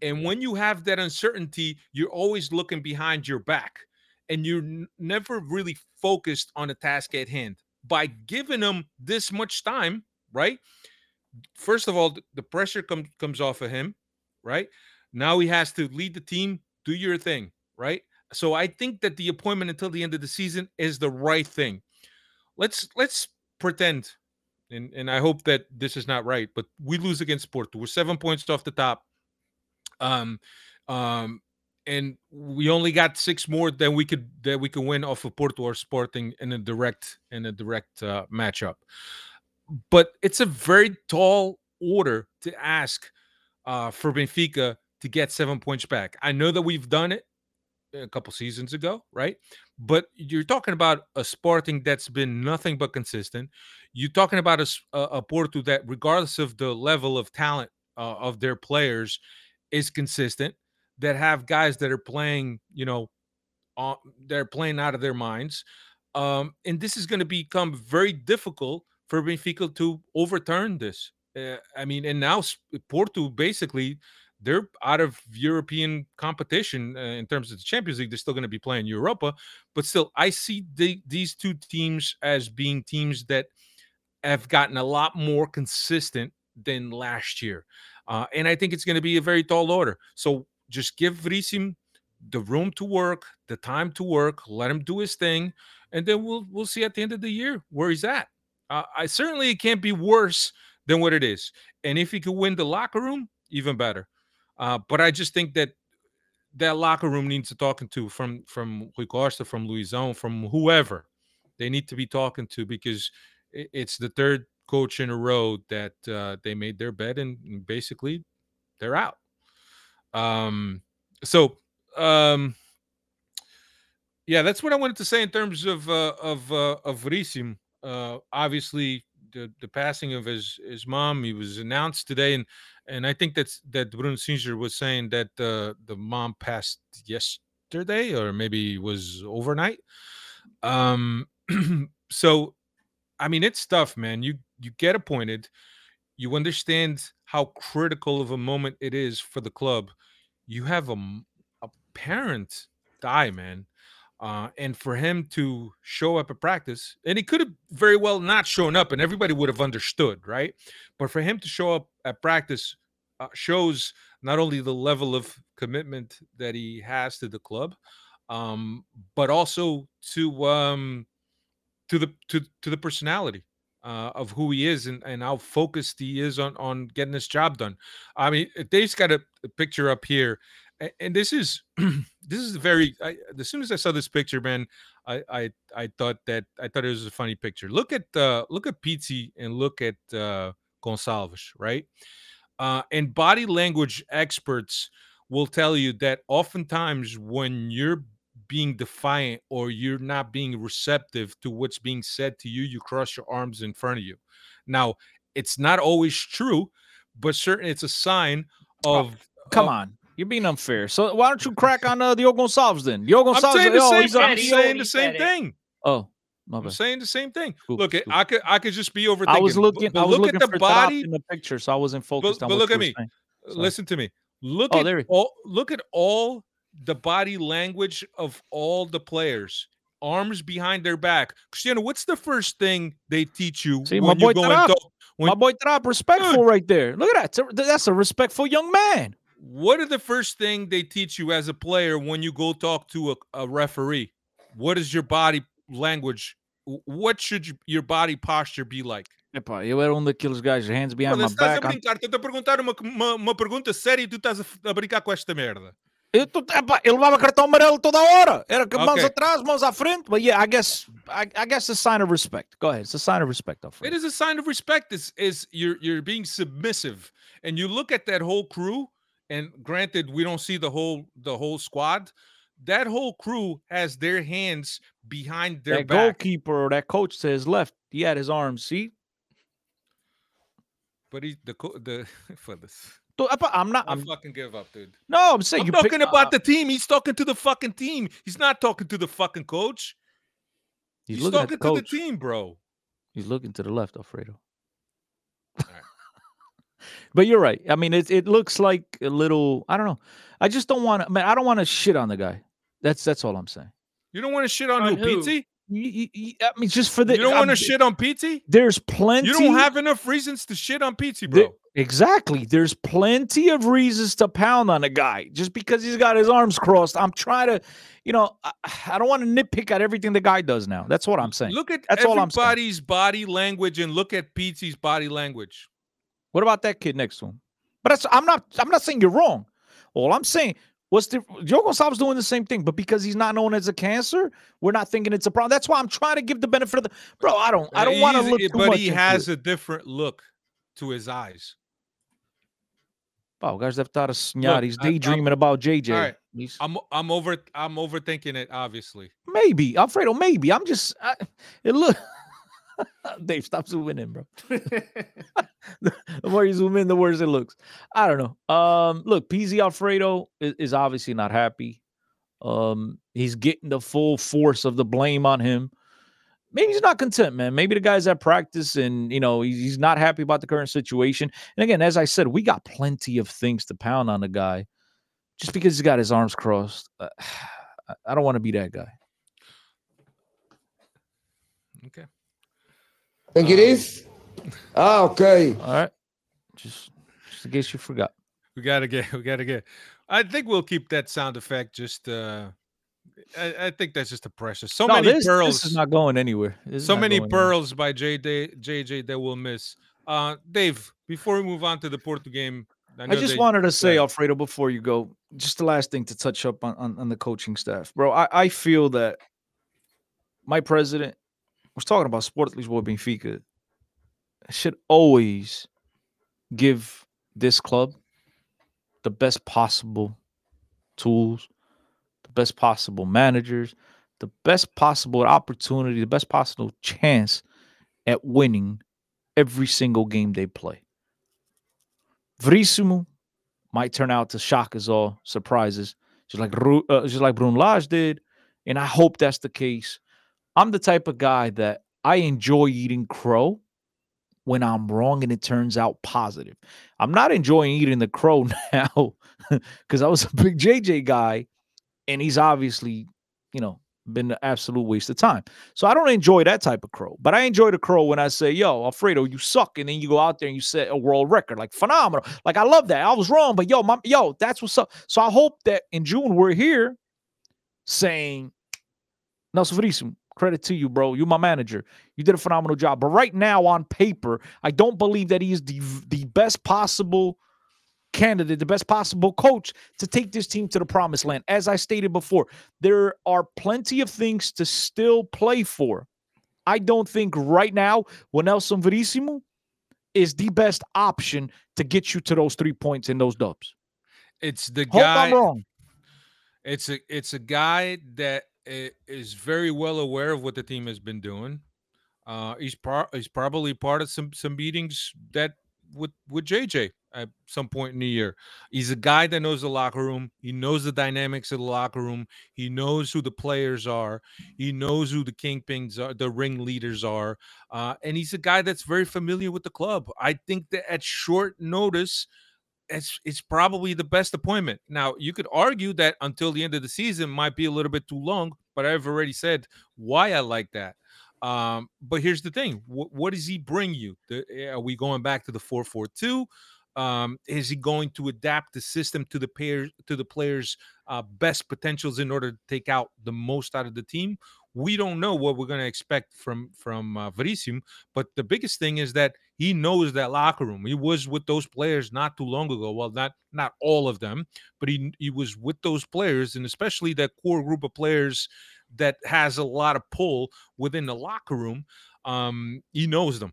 And when you have that uncertainty, you're always looking behind your back and you're n- never really focused on the task at hand. By giving him this much time, right? First of all, the pressure comes comes off of him, right? Now he has to lead the team, do your thing, right? So I think that the appointment until the end of the season is the right thing. Let's let's pretend and and I hope that this is not right, but we lose against Porto. We're seven points off the top. Um, um, and we only got six more than we could that we could win off of Porto or Sporting in a direct in a direct uh, matchup. But it's a very tall order to ask uh, for Benfica to get seven points back. I know that we've done it a couple seasons ago, right? But you're talking about a Sporting that's been nothing but consistent. You're talking about a Porto that, regardless of the level of talent uh, of their players, is consistent. That have guys that are playing, you know, uh, they're playing out of their minds, um, and this is going to become very difficult for Benfica to overturn this. Uh, I mean, and now Porto basically they're out of European competition uh, in terms of the Champions League. They're still going to be playing Europa, but still, I see the, these two teams as being teams that have gotten a lot more consistent than last year. Uh, and I think it's going to be a very tall order. So just give Veríssimo the room to work, the time to work, let him do his thing, and then we'll we'll see at the end of the year where he's at. Uh, I certainly it can't be worse than what it is. And if he could win the locker room, even better. Uh, but I just think that that locker room needs to talking to from from Rui Costa, from Luisão, from whoever they need to be talking to because it's the third coach in a row that uh, they made their bed and basically they're out. Um, so um, yeah, that's what I wanted to say in terms of uh, of uh, of Veríssimo. Uh, obviously, the, the passing of his his mom, he was announced today, and and I think that's that Bruno Singer was saying that uh, the mom passed yesterday or maybe was overnight. Um, so I mean, it's tough, man. You you get appointed, you understand how critical of a moment it is for the club. You have a a parent die, man. Uh, and for him to show up at practice, and he could have very well not shown up, and everybody would have understood, right? But for him to show up at practice uh, shows not only the level of commitment that he has to the club, um, but also to um, to the to to the personality uh, of who he is and, and how focused he is on on getting this job done. I mean, Dave's got a, a picture up here, and this is this is very I, as soon as i saw this picture man I, I i thought that i thought it was a funny picture. Look at uh look at Pizzi and look at uh gonçalves right? Uh and body language experts will tell you that oftentimes when you're being defiant or you're not being receptive to what's being said to you you cross your arms in front of you. Now it's not always true but certainly it's a sign of come on you're being unfair. So why don't you crack on uh, Diogo Gonçalves then? Diogo Gonçalves. I'm saying the oh, same, I'm saying the same thing. Oh, my I'm saying the same thing. Scoop, Look, it, scoop. I could I could just be overthinking. I was looking. But, I was look looking at the for body. in the picture, so I wasn't focused But, on. but look you at me. saying. Sorry. Listen to me. Look Oh, at there all. Look at all the body language of all the players. Arms behind their back. Cristiano, what's the first thing they teach you See, when my you boy go and talk? When, My boy Taarabt, respectful right there. Look at that. That's a respectful young man. What are the first thing they teach you as a player when you go talk to a, a referee? What is your body language? What should you, your body posture be like? Epá, eu era um daqueles gajos, hands behind Pô, my estás a back. I'm- brincar, estou-te a perguntar uma, uma, uma pergunta séria e tu estás a, a brincar com esta merda. Eu, tô, epá, eu levava cartão amarelo toda hora. Era com mãos atrás, mãos à frente. But yeah, I guess I, I guess it's a sign of respect. Go ahead. It's a sign of respect, It Alfredo. a sign of respect. Is is you're you're being submissive, and you look at that whole crew. And granted, we don't see the whole the whole squad. That whole crew has their hands behind their That back. goalkeeper or that coach to his left, he had his arms. See, But he the the for this. I'm not. I I'm fucking give up, dude. no. I'm saying I'm talking pick, about uh, the team. He's talking to the fucking team. He's not talking to the fucking coach. He's, He's, looking at talking the to the team, bro. He's looking to the left, Alfredo. Alright. But you're right. I mean, it it looks like a little. I don't know. I just don't want to. Man, I don't want to shit on the guy. That's that's all I'm saying. You don't want to shit on, On who, who? You- you- you- I mean, just for the. You don't want to shit on Pizzi? There's plenty. You don't have enough reasons to shit on Pizzi, There- bro. exactly. There's plenty of reasons to pound on a guy just because he's got his arms crossed. I'm trying to, you know, I, I don't want to nitpick at everything the guy does now. That's what I'm saying. Look at That's all I'm saying. everybody's body language and look at Pizzi's body language. What about that kid next to him? But that's I'm not I'm not saying you're wrong. All I'm saying what's the Joe Gonçalves doing the same thing, but because he's not known as a cancer, we're not thinking it's a problem. That's why I'm trying to give the benefit of the bro. I don't I don't want to look too much. but much he has it. a different look to his eyes. Wow, guys, deve estar a sonhar. He's I- I'm- daydreaming about JJ. He's- I'm I'm over I'm overthinking it, obviously. maybe Alfredo. Maybe I'm just. I, it look. Dave, stop zooming in, bro. the more you zoom in, the worse it looks. I don't know. Um, look, Pizzi Alfredo is, is obviously not happy. Um, he's getting the full force of the blame on him. Maybe he's not content, man. Maybe the guy's at practice and you know he's, he's not happy about the current situation. And again, as I said, we got plenty of things to pound on the guy. Just because he's got his arms crossed, uh, I- I don't want to be that guy. Okay. Think it Um, is? Ah, ok. All right. Just, just in case you forgot. We gotta get. We gotta get. I think we'll keep that sound effect. Just. uh I, I think that's just a precious. So no, many this, pearls. this is not going anywhere. This so many going anywhere. pearls by JJ, JJ that we'll miss. Uh, Dave, before we move on to the Porto game, I, I just they- wanted to say, ahead. Alfredo, before you go, just the last thing to touch up on, on, on the coaching staff, bro. I, I feel that my president was talking about Sport Lisboa Benfica should always give this club the best possible tools, the best possible managers, the best possible opportunity, the best possible chance at winning every single game they play. Verissimo might turn out to shock us all, surprises, just like uh, just like Bruno Lage did, and I hope that's the case. I'm the type of guy that I enjoy eating crow when I'm wrong and it turns out positive. I'm not enjoying eating the crow now because I was a big JJ guy, and he's obviously, you know, been an absolute waste of time. So I don't enjoy that type of crow, but I enjoy the crow when I say, "Yo, Alfredo, you suck," and then you go out there and you set a world record, like phenomenal. Like I love that. I was wrong, but yo, my, yo, that's what's up. So I hope that in June we're here saying, Nelson Verissimo, credit to you, bro. You're my manager. You did a phenomenal job. But right now, on paper, I don't believe that he is the the best possible candidate, the best possible coach to take this team to the promised land. As I stated before, there are plenty of things to still play for. I don't think right now, when Nelson Verissimo is the best option to get you to those three points in those dubs. it's the Hope guy. I'm wrong. It's a it's a guy that is very well aware of what the team has been doing. Uh, he's he's probably part of some some meetings that with with JJ at some point in the year. He's a guy that knows the locker room. He knows the dynamics of the locker room. He knows who the players are. He knows who the kingpins are, the ringleaders are. Uh, and he's a guy that's very familiar with the club. I think that at short notice, it's it's probably the best appointment. Now you could argue that until the end of the season might be a little bit too long, but I've already said why I like that. Um, but here's the thing: what, what does he bring you? The, eh, are we going back to the four four two? Um, is he going to adapt the system to the players to the players' uh, best potentials in order to take out the most out of the team? We don't know what we're going to expect from from uh, but the biggest thing is that he knows that locker room. He was with those players not too long ago. Well, not not all of them, but he he was with those players, and especially that core group of players that has a lot of pull within the locker room. Um, he knows them,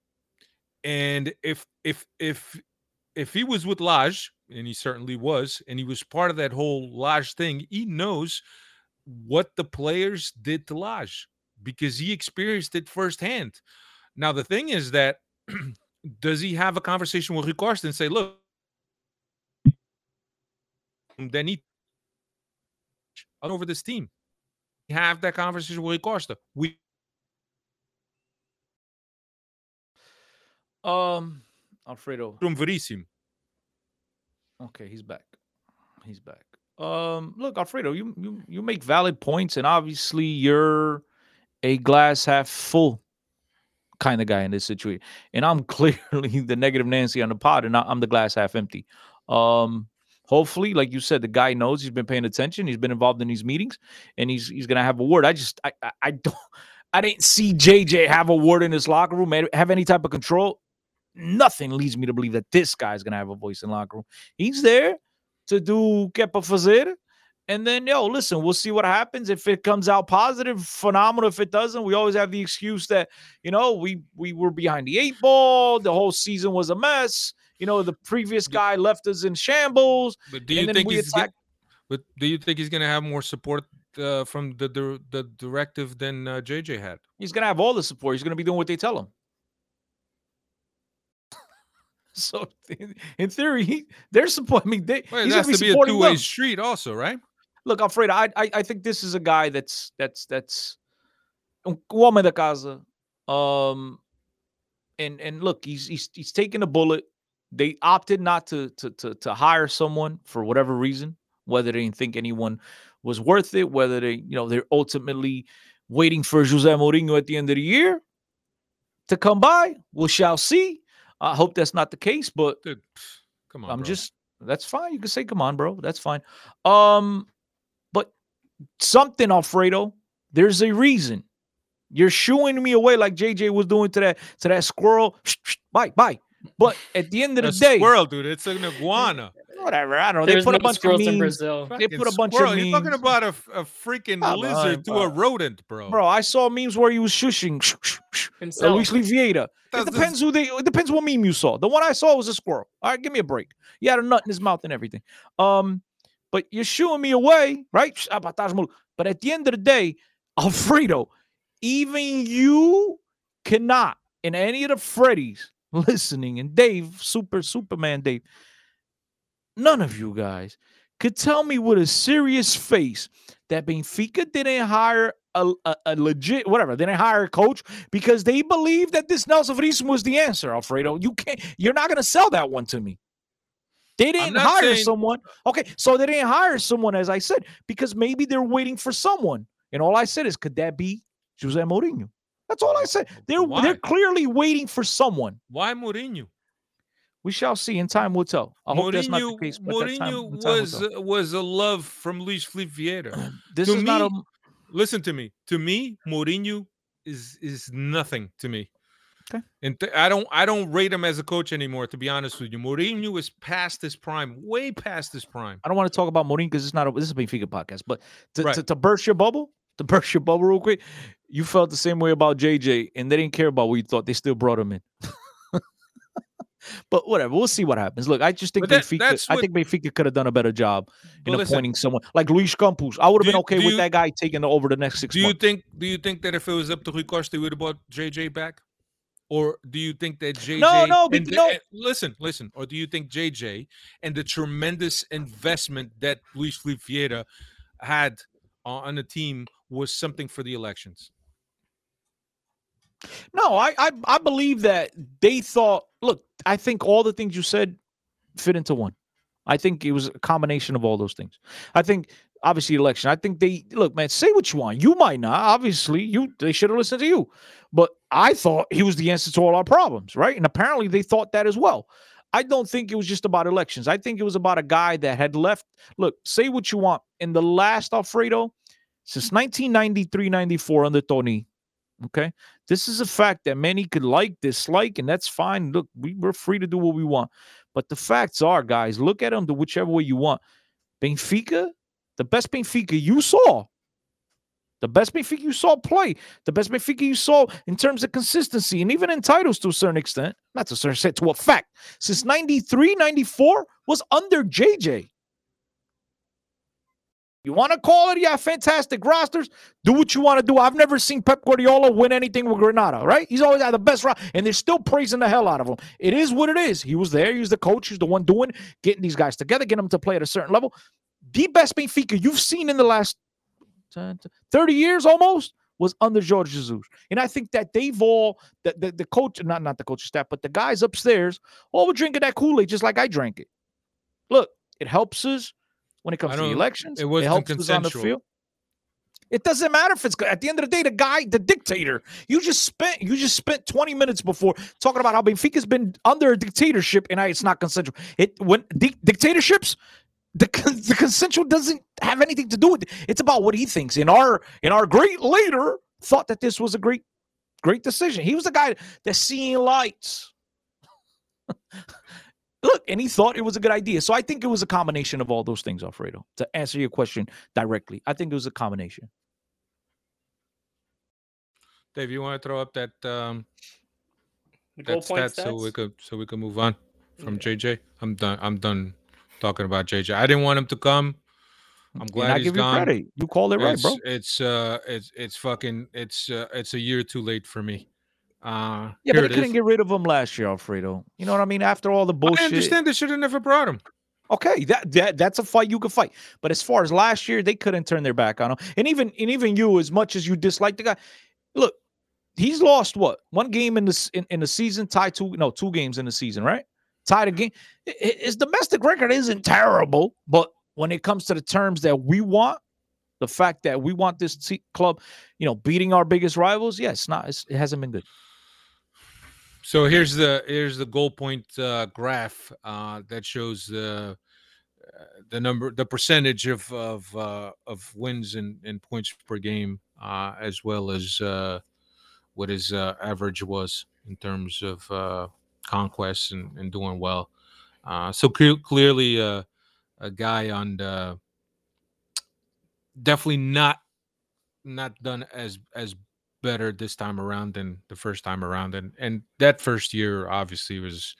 and if if if if he was with Lage, and he certainly was, and he was part of that whole Lage thing, he knows what the players did to Lage because he experienced it firsthand. Now the thing is that does he have a conversation with Rick and say, look, then he over this team. Have that conversation with Rui Costa. We Um, Alfredo. from Verissimo. Okay, he's back. He's back. Um, look, Alfredo, you you you make valid points, and obviously you're a glass half full kind of guy in this situation. And I'm clearly the negative Nancy on the pod, and I'm the glass half empty. Um, hopefully, like you said, the guy knows he's been paying attention, he's been involved in these meetings, and he's he's gonna have a word. I just I I, I don't I didn't see JJ have a word in his locker room, have any type of control. Nothing leads me to believe that this guy's gonna have a voice in locker room. He's there to do que pa fazer. And then, yo, listen, we'll see what happens. If it comes out positive, phenomenal. If it doesn't, we always have the excuse that, you know, we we were behind the eight ball. The whole season was a mess. You know, the previous guy left us in shambles. But do you think he's attack- get, but do you think he's gonna have more support uh, from the, the the directive than uh, JJ had? He's gonna have all the support. He's gonna be doing what they tell him. so, in, theory, he, they're support. I mean, they, he's be to be a supporting two-way them. street, also, right? Look, Alfredo, I, I I think this is a guy that's that's that's um homem da casa. Um, and and look, he's he's he's taking a bullet. They opted not to to to to hire someone for whatever reason, whether they didn't think anyone was worth it, whether they you know they're ultimately waiting for Jose Mourinho at the end of the year. to come by. We shall see. I hope that's not the case, but Dude, come on. I'm bro. just that's fine. You can say, come on, bro. That's fine. Um, but something, Alfredo, there's a reason. You're shooing me away like JJ was doing to that to that squirrel. Bye, bye. But at the end of a the day, squirrel, dude. It's an iguana. Whatever. I don't know. There's they put no a bunch of squirrels in memes. Brazil. They put a bunch squirrel. of You're talking memes. about a, f- a freaking Come lizard on, to a rodent, bro. Bro, I saw memes where he was shushing. Himself. Luis Vieira. It That's- that's- depends who they. It depends what meme you saw. The one I saw was a squirrel. All right, give me a break. He had a nut in his mouth and everything. Um, but you're shooing me away, right? But at the end of the day, Alfredo, even you cannot, in any of the Freddies listening, and Dave, Super Superman Dave, none of you guys could tell me with a serious face that Benfica didn't hire a, a, a legit whatever. They didn't hire a coach because they believe that this Nelson Veríssimo was the answer, Alfredo. You can't. You're not going to sell that one to me. They didn't hire saying- someone. Okay, so they didn't hire someone, as I said, because maybe they're waiting for someone. And all I said is, could that be Jose Mourinho? That's all I said. They're Why? they're clearly waiting for someone. Why Mourinho? We shall see. In time will tell. I hope that's not the case. But time, Mourinho in time will was was a love from Luis Filipe Vieira. This to is not a Listen to me. To me, Mourinho is is nothing to me. Okay. And th- I don't I don't rate him as a coach anymore. To be honest with you, Mourinho is past his prime, way past his prime. I don't want to talk about Mourinho because it's not a this is a Benfica podcast. But to, Right. to, to burst your bubble, to burst your bubble real quick, you felt the same way about JJ, and they didn't care about what you thought. They still brought him in. but whatever, we'll see what happens. Look, I just think that- Benfica. I what- think Benfica could have done a better job in listen, appointing someone like Luis Campos. I would have been okay with you- that guy taking over the next six Do you months. think do you think that if it was up to Rui Costa, we would have brought JJ back? Or do you think that JJ no, and bec- the- no. and- listen, listen, or do you think JJ and the tremendous investment that Luis Filipe Vieira had on the team was something for the elections? No, I, I I believe that they thought. Look, I think all the things you said fit into one. I think it was a combination of all those things. I think obviously election. I think they look, man. Say what you want. You might not. Obviously, you they should have listened to you. But I thought he was the answer to all our problems, right? And apparently they thought that as well. I don't think it was just about elections. I think it was about a guy that had left. Look, say what you want. In the last Alfredo, since 1993 94 under Toni, okay, this is a fact that many could like, dislike, and that's fine. Look, we, we're free to do what we want. But the facts are, guys, look at them the whichever way you want. Benfica, the best Benfica you saw, the best Benfica you saw play, the best Benfica you saw in terms of consistency and even in titles to a certain extent, not to a certain extent, to a fact, since 93, 94 was under JJ. You want to call it? Yeah, fantastic rosters. Do what you want to do. I've never seen Pep Guardiola win anything with Granada, right? He's always had the best roster, and they're still praising the hell out of him. It is what it is. He was there. He was the coach. He's the one doing, getting these guys together, getting them to play at a certain level. The best Benfica you've seen in the last 10, 30 years almost was under Jorge Jesus. And I think that they've all, the, the, the coach, not, not the coaching staff, but the guys upstairs, all were drinking that Kool-Aid just like I drank it. Look, it helps us when it comes to the elections. it wasn't helps us on the consensual. field. It doesn't matter if it's good. At the end of the day, the guy, the dictator, you just spent you just spent 20 minutes before talking about how Benfica's been under a dictatorship and I, it's not consensual. It when di- dictatorships, the the consensual doesn't have anything to do with it. It's about what he thinks. And our and our great leader thought that this was a great great decision. He was the guy that's seeing lights. Look, and he thought it was a good idea. So I think it was a combination of all those things, Alfredo. To answer your question directly, I think it was a combination. Dave, you want to throw up that um The that point stat so we stats? could so we can move on from Okay. JJ? I'm done. I'm done talking about JJ. I didn't want him to come. I'm glad I he's give gone. you credit. You called it right, bro. It's uh, it's it's fucking it's uh, it's a year too late for me. Uh, Yeah, but they couldn't is. get rid of him last year, Alfredo. You know what I mean? After all the bullshit. I understand they should have never brought him. Okay, that, that that's a fight you could fight. But as far as last year, they couldn't turn their back on him. And even and even you, as much as you dislike the guy, look, he's lost what one game in this in, in the season, tied two no two games in the season, right? Tied a game. His domestic record isn't terrible, but when it comes to the terms that we want, the fact that we want this club, you know, beating our biggest rivals, yeah, it's not. It's, it hasn't been good. So here's the here's the goal point uh, graph uh, that shows the uh, the number the percentage of of uh, of wins and, and points per game uh, as well as what his average was in terms of conquests and, and doing well. So cle- clearly a guy on the definitely not not done as as better this time around than the first time around and and that first year obviously was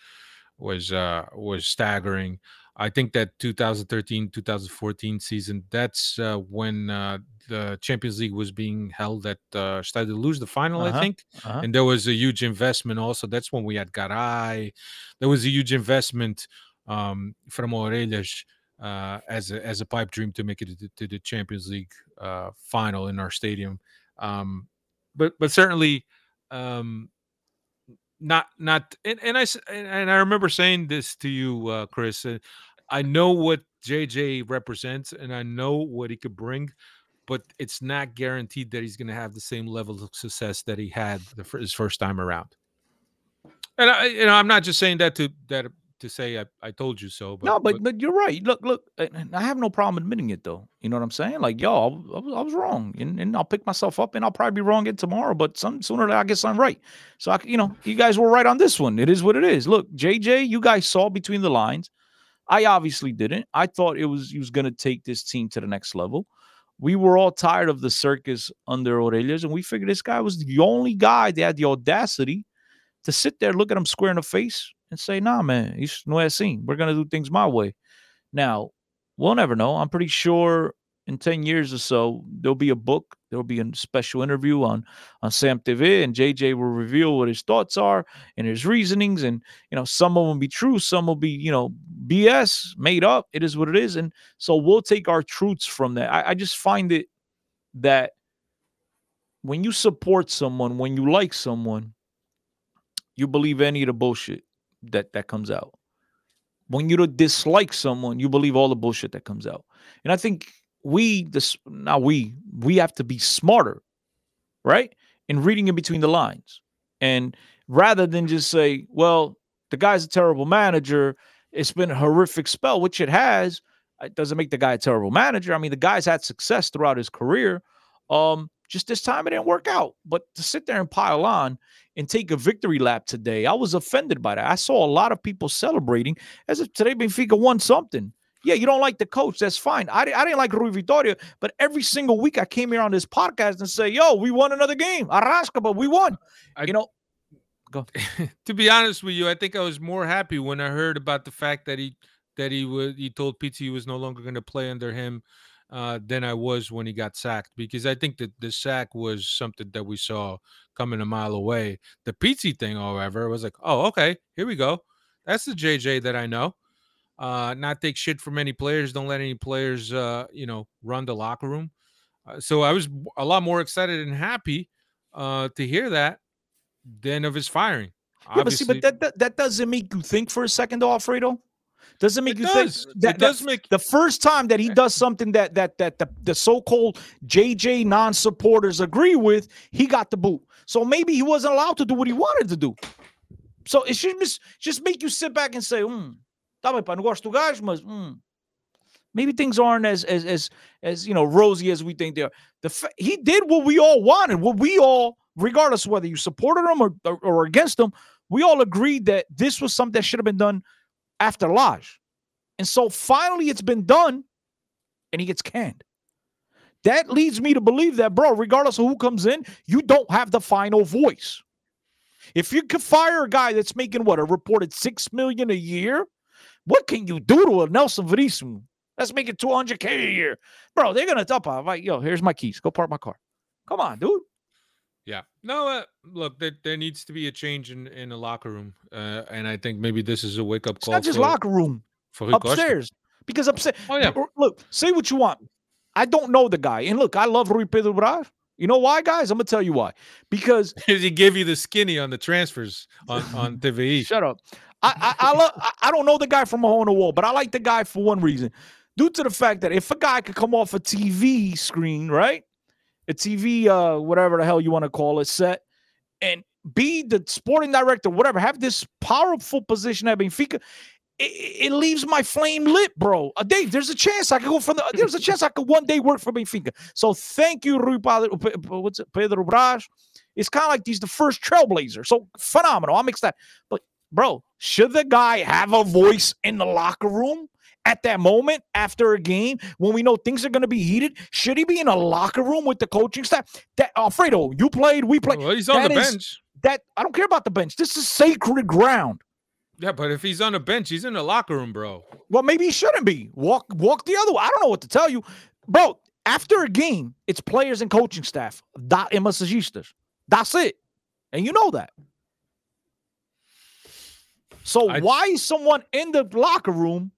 was uh was staggering. I think that 2013 2014 season that's uh when uh the champions league was being held at uh Stade de Luz, the final Uh-huh, i think uh-huh. and there was a huge investment also that's when we had garay. There was a huge investment um from orelhas uh as a as a pipe dream to make it to the, to the champions league uh final in our stadium. Um but but certainly um not not and, and i and i remember saying this to you uh chris uh, i know what jj represents and i know what he could bring but it's not guaranteed that he's going to have the same level of success that he had the, his first time around. And i you know i'm not just saying that to that to say i, I told you so but, no, but, but you're right. Look, look, I have no problem admitting it though. You know what I'm saying? Like, yo, I, I was, I was wrong, and, and I'll pick myself up, and I'll probably be wrong again tomorrow. But some sooner or later, I guess I'm right. So I, you know, you guys were right on this one. It is what it is. Look, JJ, you guys saw between the lines. I obviously didn't. I thought it was he was going to take this team to the next level. We were all tired of the circus under Aurelius, and we figured this guy was the only guy that had the audacity to sit there, look at him square in the face, and say, "Nah, man, it's no así. We're gonna do things my way." Now, we'll never know. I'm pretty sure in 10 years or so, there'll be a book, there'll be a special interview on on Sam TV, and JJ will reveal what his thoughts are and his reasonings. And you know, some of them be true, some will be, you know, BS, made up. It is what it is. And so we'll take our truths from that. I, I just find it that when you support someone, when you like someone, you believe any of the bullshit that that comes out. When you dislike someone, you believe all the bullshit that comes out. And I think we, this now we, we have to be smarter, right? In reading in between the lines, and rather than just say, "Well, the guy's a terrible manager," it's been a horrific spell, which it has. It doesn't make the guy a terrible manager. I mean, the guy's had success throughout his career. Um, just this time it didn't work out. But to sit there and pile on and take a victory lap today, I was offended by that. I saw a lot of people celebrating as if today Benfica won something. Yeah, you don't like the coach. That's fine. I, I didn't like Rui Vitoria, but every single week I came here on this podcast and say, yo, we won another game. Arrasca, but we won. I- you know, to be honest with you, I think I was more happy when I heard about the fact that he that he would he told Pizzi he was no longer going to play under him uh, than I was when he got sacked because I think that the sack was something that we saw coming a mile away. The Pizzi thing, however, was like, oh, okay, here we go. That's the JJ that I know. Uh, not take shit from any players. Don't let any players, uh, you know, run the locker room. Uh, so I was a lot more excited and happy uh, to hear that than of his firing. yeah, but see, but that, that that doesn't make you think for a second, though, Alfredo. Doesn't make It you does. think It that, does that make- the first time that he does something that that that the, the so-called JJ non-supporters agree with, he got the boot. So maybe he wasn't allowed to do what he wanted to do. So it should just just make you sit back and say, hmm, tá bem, pá, não gosto do gajo, mas hmm, maybe things aren't as as as as you know rosy as we think they are. The fa- he did what we all wanted, what we all, regardless whether you supported him or, or, or against him, we all agreed that this was something that should have been done after Lage. And so finally it's been done and he gets canned. That leads me to believe that, bro, regardless of who comes in, you don't have the final voice. If you could fire a guy that's making what a reported six million a year, what can you do to a Nelson Veríssimo? That's making 200k a year, bro. They're gonna top off. Like, yo, here's my keys. Go park my car. Come on, dude. Yeah. No, uh, look, there, there needs to be a change in, in the locker room. Uh, and I think maybe this is a wake up call. It's not just for, locker room. for Rui Costa. upstairs because upstairs. Oh, yeah. Look, say what you want. I don't know the guy, and look, I love Rui Pedro Braz. You know why, guys? I'm gonna tell you why. Because he gave you the skinny on the transfers on, on TVI. shut up. I I, I love. I, I don't know the guy from a hole in the wall, but I like the guy for one reason, due to the fact that if a guy could come off a TV screen, right, a TV, uh, whatever the hell you want to call it, set, and be the sporting director, whatever, have this powerful position at Benfica, it, it leaves my flame lit, bro. Uh, Dave, there's a chance I could go from the. There's a chance I could one day work for Benfica. So thank you, Rui Padre, Pe- what's it, Pedro Braz. It's kind of like he's the first trailblazer. So phenomenal. I'm excited. But bro, should the guy have a voice in the locker room? At that moment, after a game, when we know things are going to be heated, should he be in a locker room with the coaching staff? That Alfredo, you played, we played. Well, he's on That the is- bench. That I don't care about the bench. This is sacred ground. Yeah, but if he's on the bench, he's in the locker room, bro. Well, maybe he shouldn't be. Walk, walk the other way. I don't know what to tell you, bro. After a game, it's players and coaching staff. Da e massagistas. That's it, and you know that. So I- why is someone in the locker room,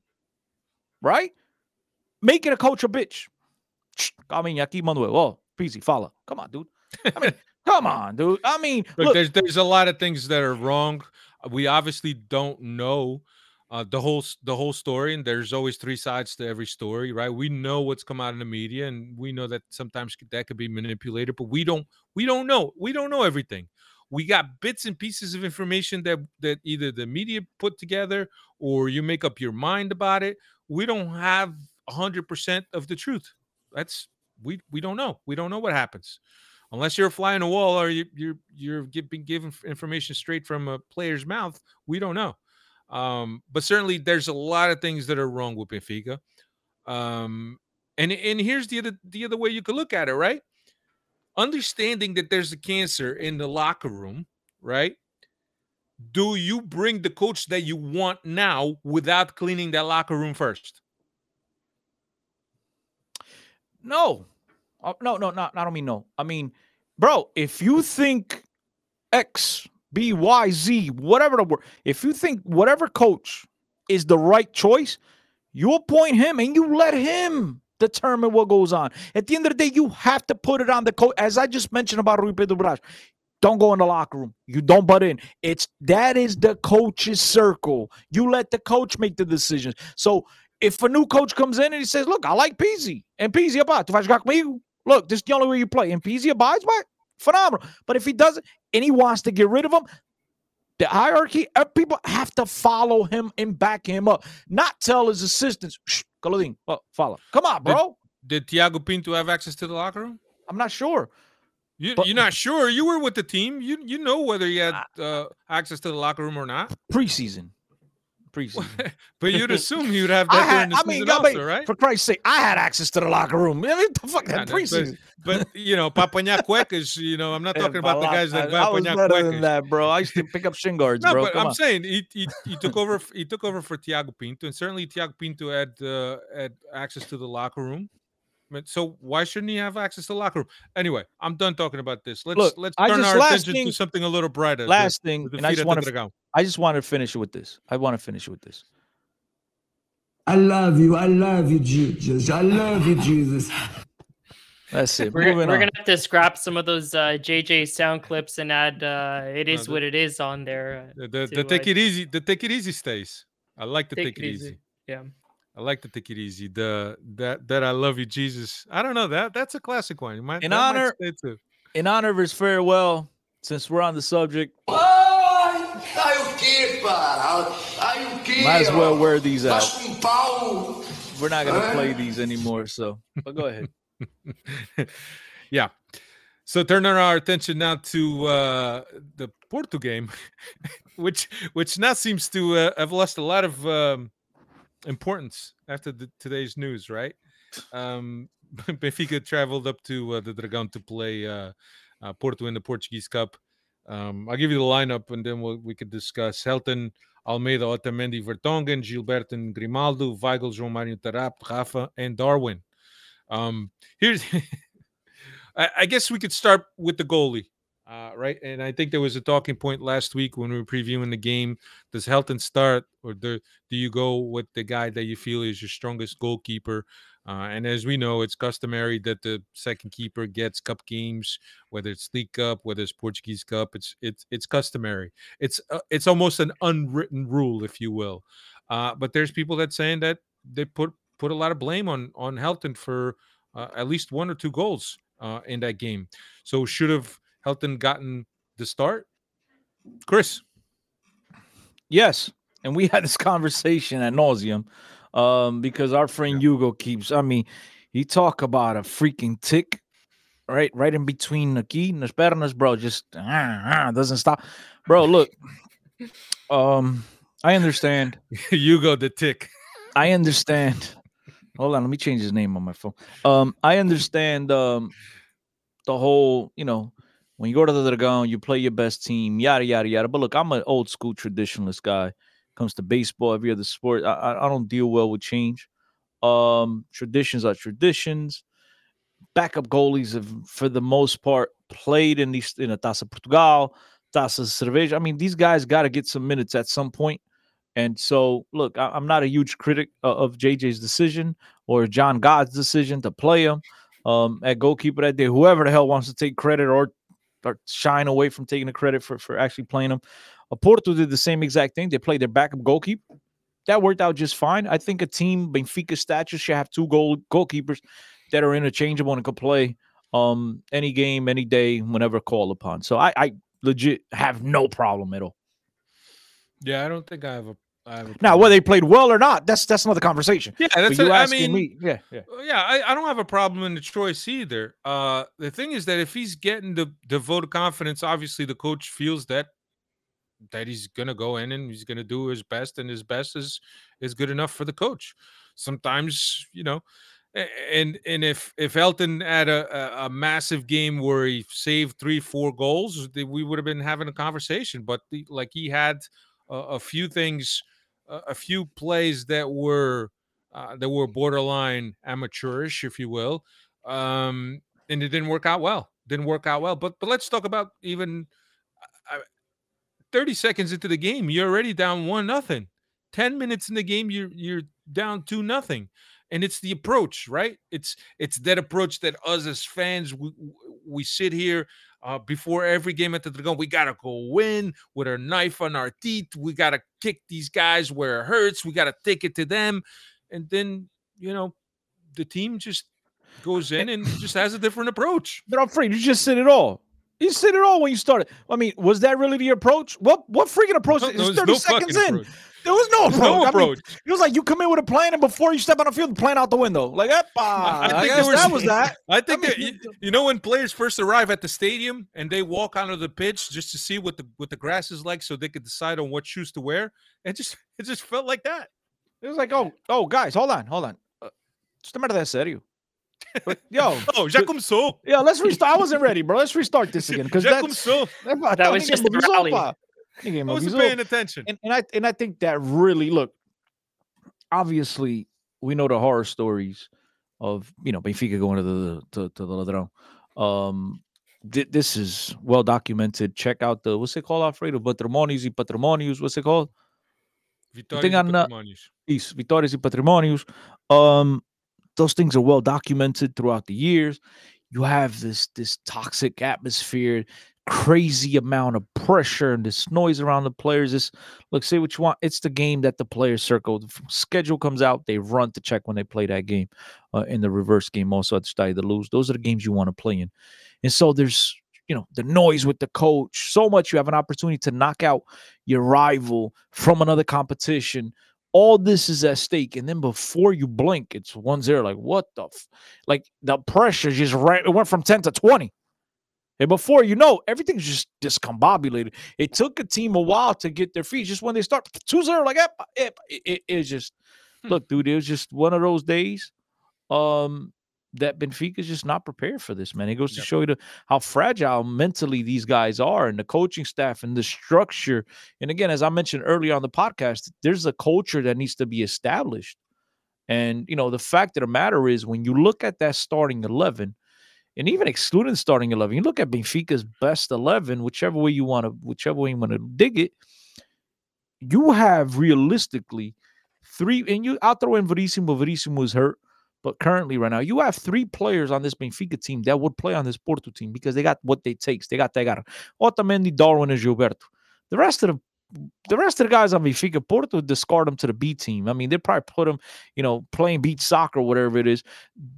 right, making a coach a bitch? I mean, aqui Manuel. Oh, peasy, follow. Come on, dude. I mean, come on, dude. I mean, Look, look, there's there's a lot of things that are wrong. We obviously don't know uh, the whole the whole story, and there's always three sides to every story, right? We know what's come out in the media, and we know that sometimes that could be manipulated, but we don't we don't know we don't know everything. We got bits and pieces of information that that either the media put together or you make up your mind about it. We don't have hundred percent of the truth. That's we we don't know. We don't know what happens unless you're flying a wall or you, you're you're being given information straight from a player's mouth. We don't know. Um, but certainly there's a lot of things that are wrong with Benfica. Um, and and here's the other the other way you could look at it, right? Understanding that there's a cancer in the locker room, right? Do you bring the coach that you want now without cleaning that locker room first? No, Uh, no, no, no. I don't mean no. I mean, bro, if you think X, B, Y, Z, whatever the word, if you think whatever coach is the right choice, you appoint him and you let him determine what goes on. At the end of the day, you have to put it on the coach. As I just mentioned about Rui Pedro Braz, don't go in the locker room. You don't butt in. It's that is the coach's circle. You let the coach make the decisions. So if a new coach comes in and he says, "Look, I like Pizzi," and Pizzi about tu vais jogar comigo? Look, this is the only way you play, and Pizzi abides by it. Phenomenal. But if he doesn't, and he wants to get rid of him, the hierarchy, uh, people have to follow him and back him up, not tell his assistants, "Shh, Galadin, oh, follow." Come on, Did- bro. Did Tiago Pinto have access to the locker room? I'm not sure. You, But- you're not sure. You were with the team. You you know whether he had uh, access to the locker room or not. Preseason, preseason. But you'd assume you'd have I that during had, the I season mean, also, mean, right? for Christ's sake, I had access to the locker room. I mean, the fuck that no, but- preseason. But you know, papaña cuecas. You know, I'm not talking about the guys that I was papaña better than that, bro. I used to pick up shin guards, No, bro. but Come I'm on. saying he, he he took over. He took over for Tiago Pinto, and certainly Tiago Pinto had uh, had access to the locker room. But so why shouldn't he have access to the locker room? Anyway, I'm done talking about this. Let's Look, let's turn just- our attention thing- to something a little brighter. the- Last thing, the and I just at want to Dragão. I just want to finish with this. I want to finish with this. I love you. I love you, Jesus. I love you, Jesus. That's it. We're, we're gonna have to scrap some of those uh, JJ sound clips and add uh, "It is the- what it is" on there. The, the, to, the take uh, it easy. The take it easy stays. I like the Take take, it it easy. easy. Yeah. I like to take it easy. The that that I love you, Jesus. I don't know that that's a classic one. You might In that might honor- too. In honor of his farewell, since we're on the subject, Ai, ai o quê, pá? Ai o might as well wear these out. Faz com pau. We're not gonna play these anymore. So, but go ahead. yeah. So turning our attention now to uh, the Porto game, which which now seems to uh, have lost a lot of um, importance after the, today's news, right? Um, Benfica traveled up to uh, the Dragão to play uh, uh, Porto in the Portuguese Cup. Um, I'll give you the lineup and then we'll, we could discuss Helton, Almeida, Otamendi, Vertonghen, Gilberto, and Grimaldo, Weigl, João Mario Taarabt, Rafa, and Darwin. Um, here's, I, I guess we could start with the goalie, uh, right? And I think there was a talking point last week when we were previewing the game. Does Helton start, or do, do you go with the guy that you feel is your strongest goalkeeper? Uh, and as we know, it's customary that the second keeper gets cup games, whether it's League Cup, whether it's Portuguese Cup. It's it's it's customary. It's uh, it's almost an unwritten rule, if you will. Uh, but there's people that saying that they put put a lot of blame on on Helton for uh, at least one or two goals uh, in that game. So should have Helton gotten the start? Chris. Yes, and we had this conversation at nauseum um, because our friend Hugo keeps. I mean, he talk about a freaking tick, right, right in between the key and the pernas, bro. Just ah, ah, doesn't stop, bro. Look, um, I understand. Hugo the tick. I understand. Hold on, let me change his name on my phone. Um, I understand um the whole, you know, when you go to the Dragon, you play your best team, yada yada yada. But look, I'm an old school traditionalist guy. Comes to baseball, every other sport, I, I, don't deal well with change. Um, traditions are traditions. Backup goalies have, for the most part, played in these in a Taça Portugal, Taça Cerveja. I mean, these guys got to get some minutes at some point. And so, look, I, am not a huge critic of JJ's decision or John God's decision to play him um, at goalkeeper that day. Whoever the hell wants to take credit or, or shying away from taking the credit for, for actually playing. Uh, Porto did the same exact thing. They played their backup goalkeeper. That worked out just fine. I think a team Benfica stature should have two goal goalkeepers that are interchangeable and can play um, any game, any day, whenever called upon. So I, I legit have no problem at all. Yeah, I don't think I have a. I have a now, whether they played well or not, that's that's another conversation. Yeah, that's. But you a- I mean, me, yeah, yeah. Uh, yeah, I, I don't have a problem in the choice either. Uh, the thing is that if he's getting the the vote of confidence, obviously the coach feels that that he's gonna go in and he's gonna do his best, and his best is is good enough for the coach. Sometimes, you know, and and if if Helton had a a, a massive game where he saved three four goals, we would have been having a conversation. But the, like he had a, a few things, a, few plays that were uh, that were borderline amateurish, if you will, um, and it didn't work out well. Didn't work out well. But but let's talk about even uh, 30 seconds into the game, you're already down one nothing. 10 minutes in the game, you're you're down two nothing. And it's the approach, right? It's it's that approach that us as fans we, we sit here uh, before every game at the Dragon. We gotta go win with our knife on our teeth. We gotta kick these guys where it hurts. We gotta take it to them, and then you know the team just goes in and just has a different approach. But I'm afraid you just said it all. You said it all when you started. I mean, was that really the approach? What what freaking approach? No, there's 30 no seconds in. approach. There was no approach. no I mean, it was like you come in with a plan, and before you step on the field, the plan out the window. Like, epa, I, think guess was- that was that. I think I that mean, you, you know when players first arrive at the stadium and they walk onto the pitch just to see what the what the grass is like, so they could decide on what shoes to wear. It just it just felt like that. It was like, oh, oh, guys, hold on, hold on. Uh, Just a matter that serio. But, yo, Oh, já começou. yeah, let's restart. I wasn't ready, bro. Let's restart this again because Já that's começou. That was just the rally. I wasn't paying attention. and, and I and I think that really look. Obviously, we know the horror stories of you know Benfica going to the to, to the Ladrão. Um, thi- this is well documented. Check out the what's it called, Alfredo? Patrimonios Patrimonios. What's it called? Vitórias think e I'm patrimônios. Isso, Vitórias y Patrimonios. Um, those things are well documented throughout the years. You have this this toxic atmosphere, crazy amount of pressure, and this noise around the players. This look, say what you want. It's the game that the players circle. The schedule comes out, they run to check when they play that game. Uh, in the reverse game, also at the Stade de Luz. Those are the games you want to play in. And so there's you know the noise with the coach so much you have an opportunity to knock out your rival from another competition all this is at stake and then before you blink it's 1-0 like what the f-? like the pressure just ran it went from 10 to 20 and before you know everything's just discombobulated it took a team a while to get their feet just when they start 2-0 like ep, ep, it, it, it's just look dude it was just one of those days um that Benfica's just not prepared for this, man. It goes to Yep. show you the, how fragile mentally these guys are and the coaching staff and the structure. And again, as I mentioned earlier on the podcast, there's a culture that needs to be established. And, you know, the fact of the matter is when you look at that starting 11, and even excluding starting 11, you look at Benfica's best 11, whichever way you want to, whichever way you want to dig it, you have realistically three, and you, I'll throw in Veríssimo. Veríssimo is hurt. But currently, right now, you have three players on this Benfica team that would play on this Porto team because they got what they takes. They got they got Otamendi, Darwin, and Gilberto. The rest of the the rest of the guys on Benfica, Porto discard them to the B team. I mean, they'd probably put them, you know, playing beach soccer, whatever it is.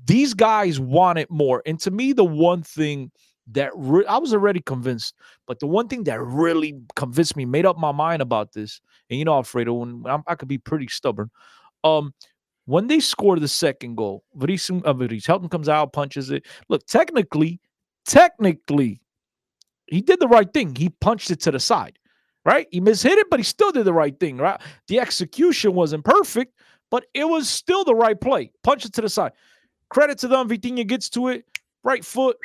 These guys want it more. And to me, the one thing that re- I was already convinced, but the one thing that really convinced me, made up my mind about this, and you know, Alfredo, when I'm, i could be pretty stubborn. Um, when they score the second goal, Vries, uh, Vries Helton comes out, punches it. Look, technically, technically, he did the right thing. He punched it to the side, right? He mishit it, but he still did the right thing, right? The execution wasn't perfect, but it was still the right play. Punch it to the side. Credit to them. Vitinha gets to it, right foot.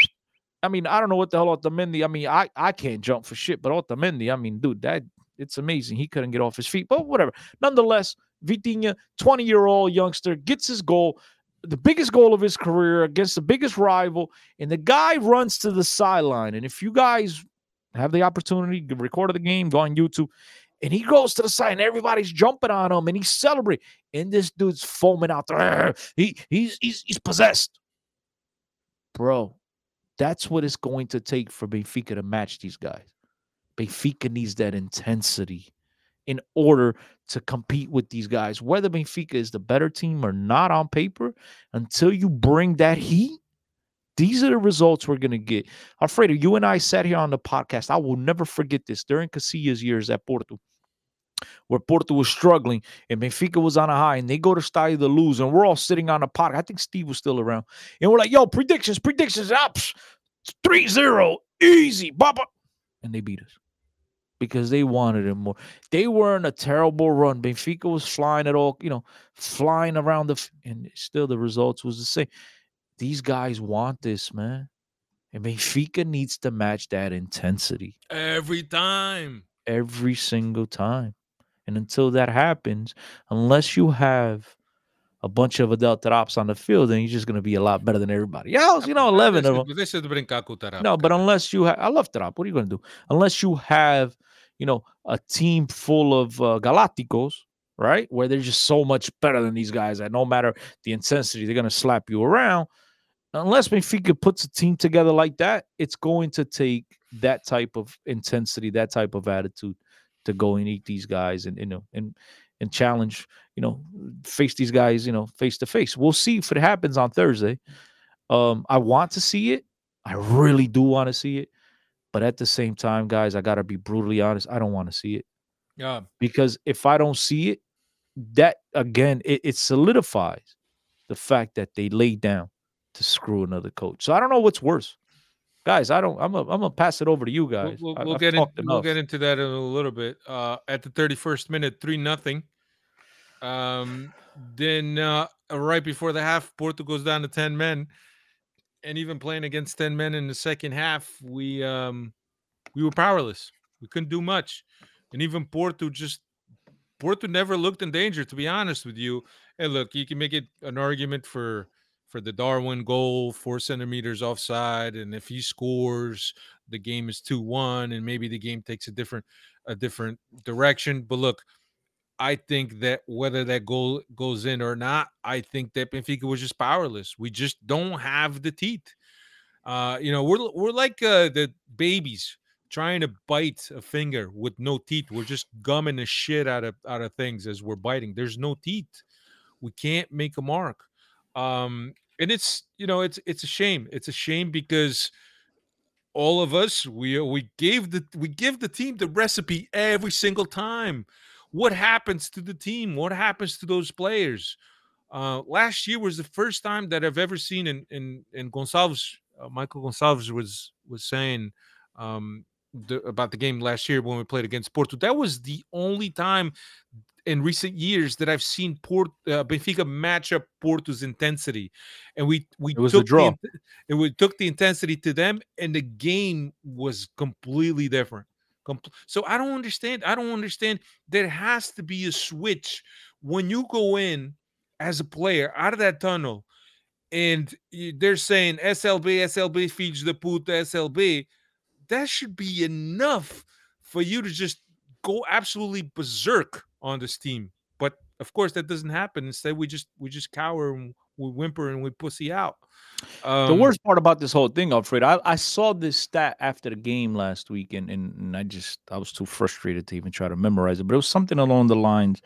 I mean, I don't know what the hell Otamendi. I mean, I I can't jump for shit, but Otamendi, I mean, dude, that it's amazing. He couldn't get off his feet, but whatever. Nonetheless, Vitinha, 20 year old youngster, gets his goal, the biggest goal of his career against the biggest rival, and the guy runs to the sideline. And if you guys have the opportunity record the game, go on YouTube, and he goes to the side, and everybody's jumping on him, and he's celebrating, and this dude's foaming out there. He he's he's he's possessed, bro. That's what it's going to take for Benfica to match these guys. Benfica needs that intensity in order to compete with these guys. Whether Benfica is the better team or not on paper, until you bring that heat, these are the results we're going to get. Alfredo, you and I sat here on the podcast. I will never forget this during Casillas' years at Porto, where Porto was struggling and Benfica was on a high, and they go to Stadio da Luz, and we're all sitting on the podcast. I think Steve was still around. And we're like, yo, predictions, predictions, ups, 3 0, easy, baba. And they beat us because they wanted it more. They were in a terrible run. Benfica was flying at all, you know, flying around the, and still the results was the same. These guys want this, man. And Benfica needs to match that intensity every time, every single time. And until that happens, unless you have a bunch of Adel Taarabts on the field, then you're just going to be a lot better than everybody else. You know, 11 of them. This is No, but unless you have, I love Taarabt. What are you going to do? Unless you have you know, a team full of uh, Galacticos, right? Where they're just so much better than these guys that no matter the intensity, they're going to slap you around. Unless Benfica puts a team together like that, it's going to take that type of intensity, that type of attitude to go and eat these guys and, you know, and, and challenge, you know, face these guys, you know, face to face. We'll see if it happens on Thursday. Um, I want to see it. I really do want to see it. But at the same time, guys, I gotta be brutally honest. I don't want to see it. Yeah. Because if I don't see it, that again, it, it solidifies the fact that they laid down to screw another coach. So I don't know what's worse. Guys, I don't. I'm. A, I'm gonna pass it over to you guys. We'll, we'll, we'll get in, we'll get into that in a little bit. Uh, at the 31st minute, three nothing. Um, then uh, right before the half, Porto goes down to ten men and even playing against 10 men in the second half, we um we were powerless. We couldn't do much. And even Porto just Porto never looked in danger, to be honest with you. And look, you can make it an argument for for the Darwin goal, four centimeters offside, and if he scores, the game is two one, and maybe the game takes a different a different direction. But look, I think that whether that goal goes in or not, I think that Benfica was just powerless. We just don't have the teeth. Uh, you know, we're we're like uh, the babies trying to bite a finger with no teeth. We're just gumming the shit out of out of things as we're biting. There's no teeth. We can't make a mark. Um, and it's you know it's it's a shame. It's a shame because all of us we we gave the we give the team the recipe every single time what happens to the team? What happens to those players? Uh, last year was the first time that I've ever seen in in, in Gonçalves. Uh, Michael Gonçalves was was saying um, the, about the game last year when we played against Porto. That was the only time in recent years that I've seen Port uh, Benfica match up Porto's intensity, and we we it was took draw. The, and we took the intensity to them, and the game was completely different. So I don't understand. I don't understand. There has to be a switch when you go in as a player out of that tunnel and they're saying SLB, SLB feeds the puta, SLB. That should be enough for you to just go absolutely berserk on this team. But of course, that doesn't happen. Instead, we just we just cower and we whimper and we pussy out. Um, the worst part about this whole thing, Alfred, I, I saw this stat after the game last week, and, and, and I just I was too frustrated to even try to memorize it. But it was something along the lines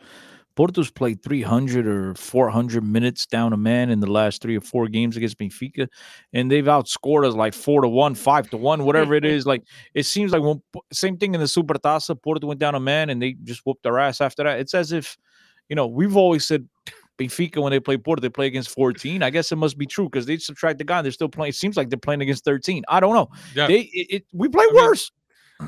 Porto's played 300 or 400 minutes down a man in the last three or four games against Benfica, and they've outscored us like four to one, five to one, whatever it is. Like it seems like when, same thing in the Supertaça. Porto went down a man and they just whooped our ass after that. It's as if, you know, we've always said Benfica when they play Porto, they play against 14. I guess it must be true because they subtract the guy. They're still playing. It seems like they're playing against 13. I don't know. Yeah. They it, it- we play I mean, worse.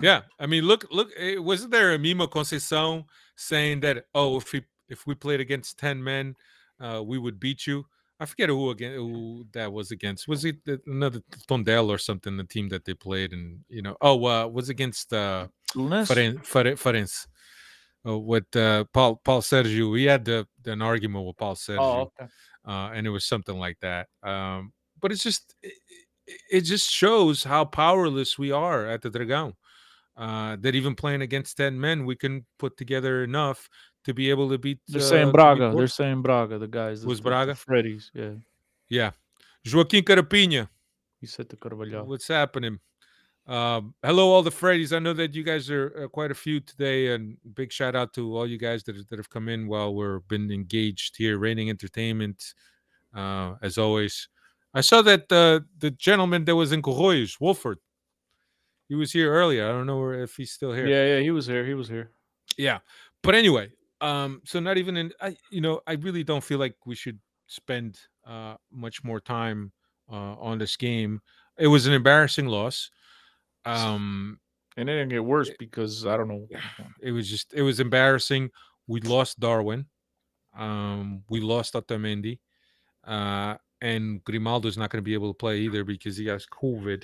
Yeah, I mean, look, look. eh, Wasn't there a Mimo Conceição saying that? Oh, if we if we played against ten men, uh, we would beat you. I forget who again who that was against. Was it another Tondela or something? The team that they played, and you know, oh, uh, was against uh, Lunes? Faren- Faren- Farense. Oh, with uh, Paul Paul Sergio, we had the, an argument with Paul Sergio Oh, okay. uh, and it was something like that. Um, but it's just it, it- it just shows how powerless we are at the Dragão. Uh, that even playing against ten men, we can put together enough to be able to beat. They're uh, saying Braga. They're saying Braga. The guys. Was Braga? Freddy's. Yeah. yeah. Joaquim Carapinha, He said to Carvalho. what's happening? Um, hello, all the Freddies. I know that you guys are uh, quite a few today, and big shout out to all you guys that, that have come in while we're been engaged here. Raining Entertainment, uh, as always. I saw that uh, the gentleman that was in Corroios, Wolford, he was here earlier. I don't know where- if he's still here. Yeah, yeah. He was here. He was here. Yeah. But anyway, um, so not even in I you know, I really don't feel like we should spend uh much more time uh on this game. It was an embarrassing loss. Um And it didn't get worse because I don't know. it was just it was embarrassing. We lost Darwin. Um we lost Otamendi. Uh and Grimaldo's not going to be able to play either because he has COVID.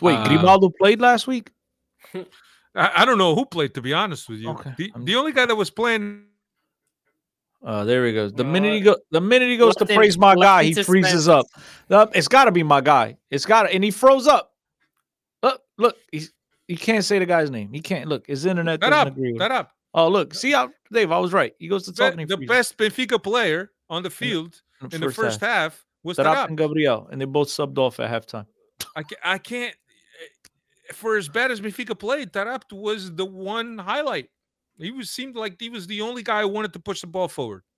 Wait, Uh, Grimaldo played last week. I, I don't know who played to be honest with you. Okay, The, the only guy that was playing Uh, there he goes. The No, minute he uh, go, the minute he goes to in- praise my left guy, he freezes up. suspense. Uh, it's got to be my guy. It's got to, and he froze up. Look, look, he's he can't say the guy's name. He can't look. His internet that doesn't up, agree with that up. Oh, look, see how Dave? I was right. He goes to Be- talking. he the best Benfica player on the field in in the first half, Taarabt. and Gabriel, and they both subbed off at halftime. I, ca- I can't. eh, For as bad as Benfica played, Taarabt was the one highlight. He was seemed like he was the only guy who wanted to push the ball forward.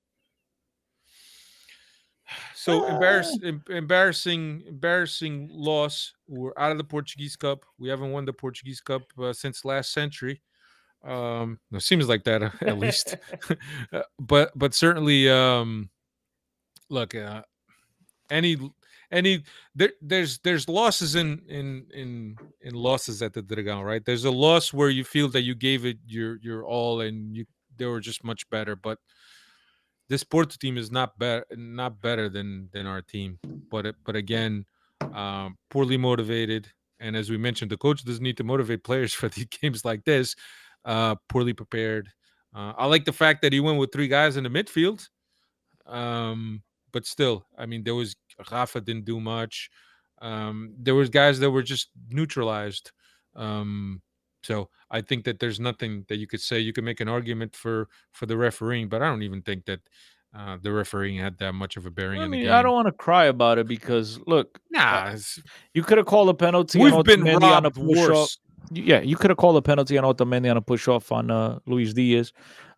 So embarrass, em- embarrassing, embarrassing loss. We're out of the Portuguese Cup. We haven't won the Portuguese Cup uh, since last century. Um, it seems like that uh, at least. Uh, but but certainly, um, look, uh, any any there there's there's losses in in in in losses at the Dragão, right? There's a loss where you feel that you gave it your your all and you they were just much better, but this Porto team is not better not better than than our team. But but again, um, poorly motivated, and as we mentioned, the coach doesn't need to motivate players for the games like this. Uh, poorly prepared. Uh, I like the fact that he went with three guys in the midfield. Um, but still, I mean, there was Rafa didn't do much. Um, there was guys that were just neutralized. Um, so I think that there's nothing that you could say. You could make an argument for for the refereeing, but I don't even think that uh, the refereeing had that much of a bearing I in the mean, game. I don't want to cry about it because look, Nah, it's- you could have called a penalty. we've been Otamendi on a robbed worse. Yeah, you could have called a penalty on Otamendi on a push off on uh, Luis Diaz.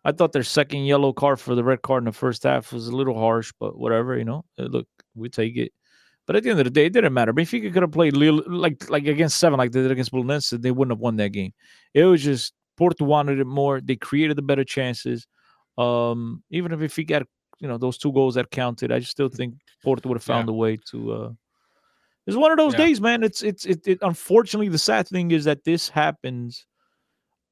I thought their second yellow card for the red card in the first half was a little harsh, but whatever, you know. Uh, Look, we take it. But at the end of the day, it didn't matter. if Benfica could have played Lille, like like against seven, like they did against Belenenses. They wouldn't have won that game. It was just Porto wanted it more. They created the better chances. Um, even if if Benfica had, you know, those two goals that counted, I just still think Porto would have found a way to. uh It's one of those Yeah. days, man. It's it's it, it. Unfortunately, the sad thing is that this happens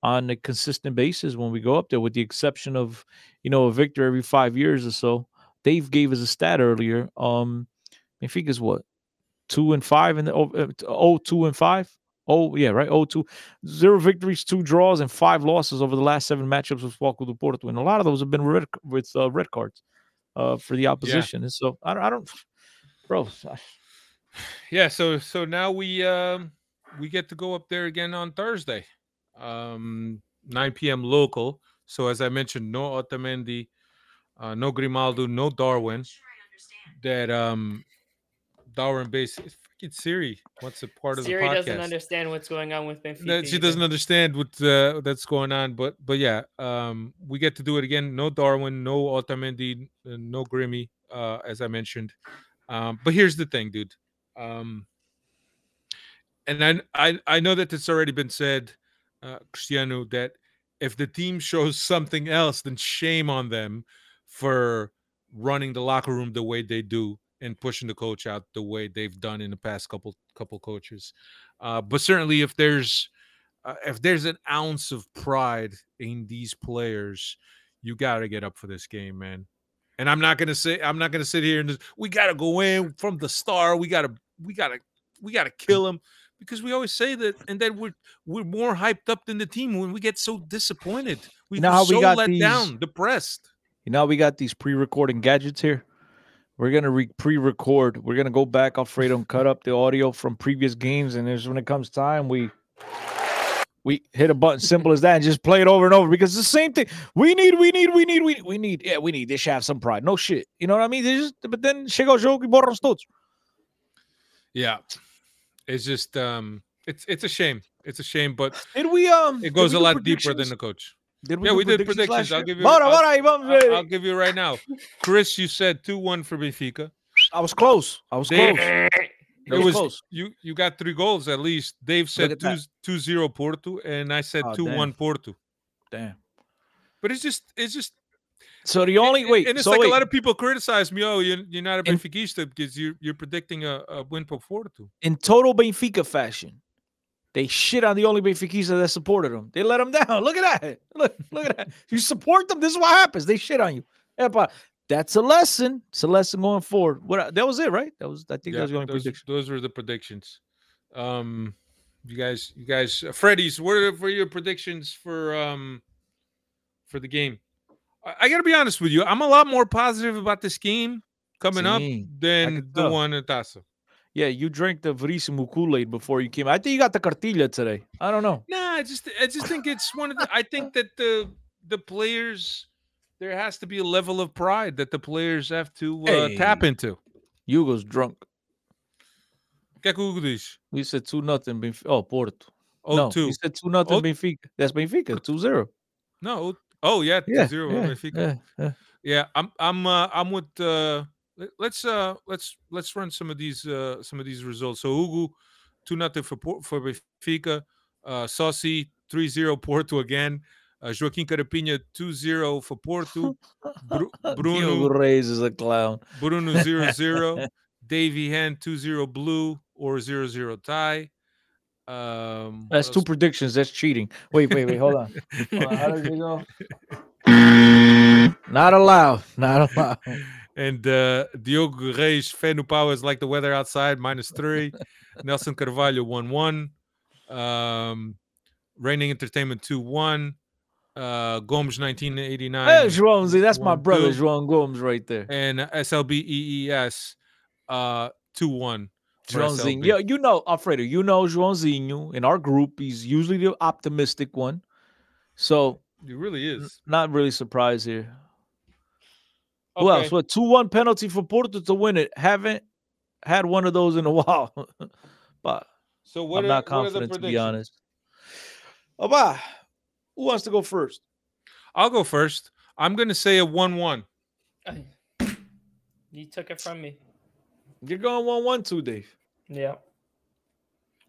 on a consistent basis when we go up there, with the exception of you know a victor every five years or so. Dave gave us a stat earlier. Um, Benfica's what two and five in the oh, uh, oh two and five. Oh yeah, right. Oh two, zero victories, two draws, and five losses over the last seven matchups with Foco do Porto, and a lot of those have been red, with uh, red cards uh, for the opposition. And so I don't, I don't, bro. I- yeah so so now we um we get to go up there again on thursday um 9 p.m local so as i mentioned no otamendi uh no grimaldo no darwin that um darwin base Get Siri. What's a part Siri of the podcast? doesn't understand what's going on with Benfica. that she doesn't understand what uh, that's going on. But but yeah, um, we get to do it again. No Darwin, no Otamendi, uh, no Grimmy, uh, as I mentioned. Um, but here's the thing, dude. Um, and I, I I know that it's already been said, uh, Cristiano, that if the team shows something else, then shame on them for running the locker room the way they do and pushing the coach out the way they've done in the past couple couple coaches. Uh, but certainly, if there's uh, if there's an ounce of pride in these players, you got to get up for this game, man. And I'm not gonna say I'm not gonna sit here and just, we got to go in from the start. We gotta we gotta we gotta kill them because we always say that, and then we're we're more hyped up than the team when we get so disappointed. We know were how we so got let these- down, depressed. You know, we got these pre-recording gadgets here. We're gonna re- pre-record. We're gonna go back, Alfredo, and cut up the audio from previous games. And there's when it comes time, we we hit a button, simple as that, and just play it over and over because it's the same thing. We need, we need, we need, we we need. Yeah, we need. They should have some pride. No shit. You know what I mean? They just, but then chega o jogo e borram todos. Yeah, it's just um, it's it's a shame. It's a shame, but Did we um? it goes a lot deeper than the coach. Did Yeah, do we did predictions. I'll give you- Bora, I'll- bora I- ver. I'll give you right now. Chris, you said two one for Benfica. I was close. I was Dave- close. It was was close. you. You got three goals at least. Dave said at two that. two zero Porto, and I said Oh, two one Porto. Damn. But it's just it's just So the only and- wait, and it's so like wait, a lot of people criticize me. Oh, you're, you're not a In- Benfiquista because you're you're predicting a, a win for Porto. in total Benfica fashion, they shit on the only Benfiquista that supported them. They let them down. Look at that. Look, look at that. You support them. This is what happens. They shit on you. That's a lesson. It's a lesson going forward. What that was it, right? That was I think that was the only those, prediction. those were the predictions. Um, you guys, you guys, uh, Freddy's. What are for your predictions for um for the game? I, got to be honest with you. I'm a lot more positive about this game coming up than the one at Taça. Yeah, you drank the Veríssimo Kool-Aid before you came. I think you got the cartilla today. I don't know. Nah, I just I just think it's one of the I think that the the players there has to be a level of pride that the players have to uh, tap into. Hugo's drunk. Que Hugo? We said two nothing. Benfica. Oh, Porto. Oh, no, two. we said two nothing. Oh. Benfica. That's Benfica. Two zero. No. Oh yeah, Yeah, zero. yeah, Benfica. yeah, yeah. Yeah, I'm I'm uh, I'm with uh let- let's uh let's let's run some of these uh some of these results. So Hugo, two nothing for for Benfica, uh Saucy 3-0 Porto again. Uh, Joaquim Carapinha 2-0 for Porto. Bru- Bruno Reis is a clown. Bruno 0-0. Davy Hand 2-0 blue or 0-0 tie. Um That's two predictions. That's cheating. Wait, wait, wait. Hold on. Hold on, How does it go? Not allowed. Not allowed. And uh, Diogo Reis, Fenu Power is like the weather outside, minus three. Nelson Carvalho, 1 1. Um, Raining Entertainment, 2 1. Uh, Gomes, 1989. Hey, João Z, that's my brother, two. João Gomes, right there. And SLB EES, uh, 2 1. For Joãozinho. Yeah, you know, Alfredo, you know Joãozinho in our group. He's usually the optimistic one. So, It really is. not really surprised here. Who else? What, 2 1 penalty for Porto to win it? Haven't had one of those in a while. but So, what I'm are, not what are the confident, to be predictions? honest. Oba, who wants to go first? I'll go first. I'm going to say a 1 1. You took it from me. You're going 1 1 2, Dave. Yeah.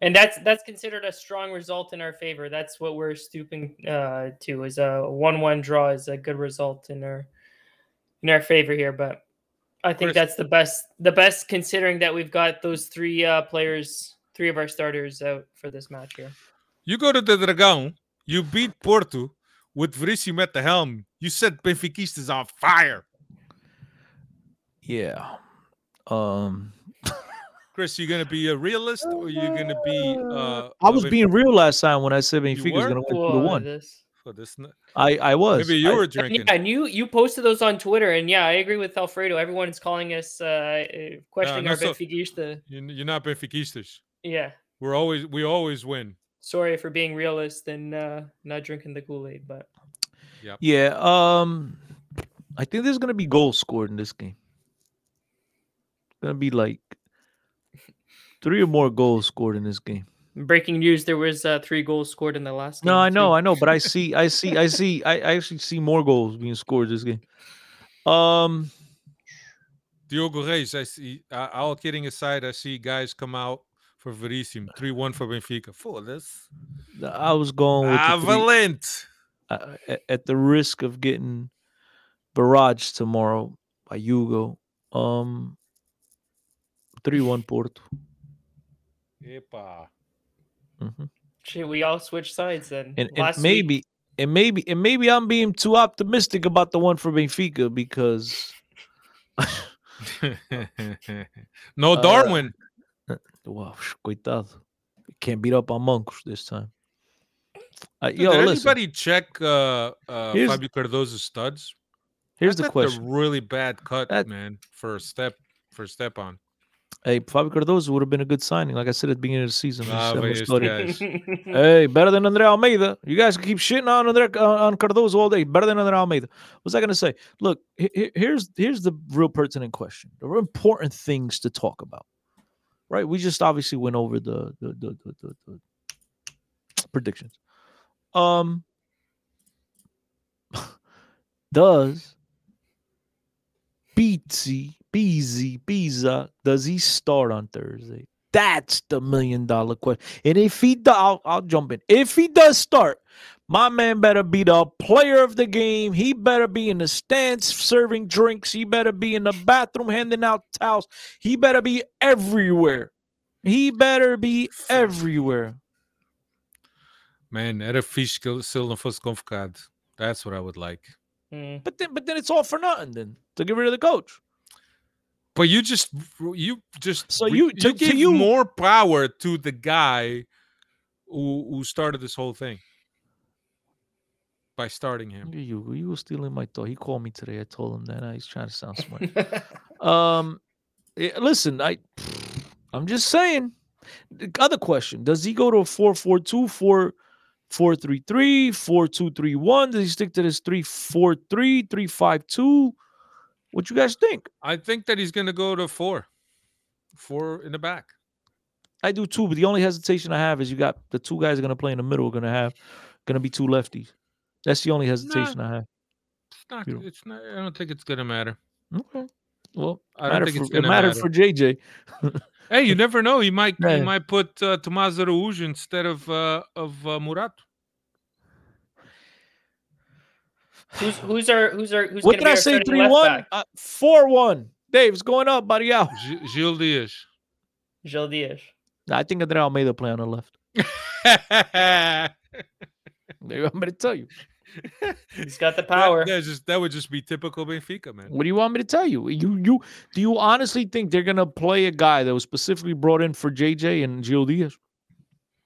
And that's that's considered a strong result in our favor. That's what we're stooping uh, to. Is a one-one draw is a good result in our in our favor here. But I think Chris. that's the best the best considering that we've got those three uh, players, three of our starters out for this match here. You go to the Dragão, you beat Porto with Veríssimo at the helm. You set Benfiquistas on fire. Yeah. Um, Chris, you gonna be a realist or you gonna be uh I a was Benf- being real last time when I said Benfica was going to win 2 to 1. this- for this n- I, I was. maybe you I- were And drinking. yeah, and you you posted those on Twitter, and yeah, I agree with Alfredo. Everyone's calling us uh, uh, questioning no, our so- Benfiquista. You- You're not Benfiquistas. Yeah, We're always we always win. sorry for being realist and uh, not drinking the Kool Aid, but Yeah. Um, I think there's gonna be goals scored in this game. It's gonna be like Three or more goals scored in this game. Breaking news: There was uh, three goals scored in the last. No, game, I know, too. I know, but I see, I see, I see, I, I actually see more goals being scored this game. Um, Diogo Reis, I see. Uh, all kidding aside, I see guys come out for Veríssimo. Three one for Benfica. For this, I was going with the three- Avalent. uh, at, at the risk of getting barraged tomorrow by Hugo. Um, three one Porto. Epa. Mhm. Shit, we all switched sides then. And, and Last week- maybe, and maybe, and maybe I'm being too optimistic about the one for Benfica because no Uh, Darwin. wow, coitado, can't beat up on monks this time. Uh, Dude, yo, did listen, anybody check uh, uh, Here's- Fabio Cardoso's studs? here's That's the question. a really bad cut, That- man, for a step for a step on. Hey, Fabio Cardoso would have been a good signing, like I said at the beginning of the season. Ah, Sam but was yes, studying. guys. Hey, better than Andre Almeida. You guys can keep shitting on Andre uh, on Cardoso all day. Better than Andre Almeida. What's I gonna say? Look, he- he- here's here's the real pertinent question. The real important things to talk about. Right? We just obviously went over the the the, the, the, the predictions. Um, does Beatsy Beezy Biza does he start on Thursday? That's the million dollar question. And if he does, I'll, I'll jump in. If he does start, my man better be the player of the game. He better be in the stands serving drinks. He better be in the bathroom handing out towels. He better be everywhere. He better be everywhere. Man, era fixe que ele- se ele não fosse convocado. That's what I would like. Mm. But then, but then it's all for nothing. Then to get rid of the coach. But you just you just So re- you- to- to give you- more power to the guy who who started this whole thing by starting him. You. You were stealing my thought. He called me today. I told him that. He's trying to sound smart. Um, eh, listen, I, I'm just saying. The Other question: Does he go to a four four two four four three three four two three one? Does he stick to this three four three three five two? What you guys think? I think that he's gonna go to four, four in the back. I do too, but the only hesitation I have is you got the two guys are gonna play in the middle. Are gonna have gonna be two lefties. That's the only hesitation I have. It's not. Beautiful. It's not. I don't think it's gonna matter. Okay. Well, I don't think for, it's it gonna mattered matter. for JJ. Hey, you never know. He might. Yeah. He might put uh, Tomás Araújo instead of uh, of uh, Morato. Who's who's our who's our who's What gonna did be I say? starting Three left one, back? uh, four one. Dave, it's going up, buddy. Out. G- Gil Dias. Gil Dias. I think Andre Almeida play on the left. that, There, I'm going to tell you. He's got the power. that's just that would just be typical Benfica, man. What do you want me to tell you? You you do you honestly think they're gonna play a guy that was specifically brought in for JJ and Gil Dias?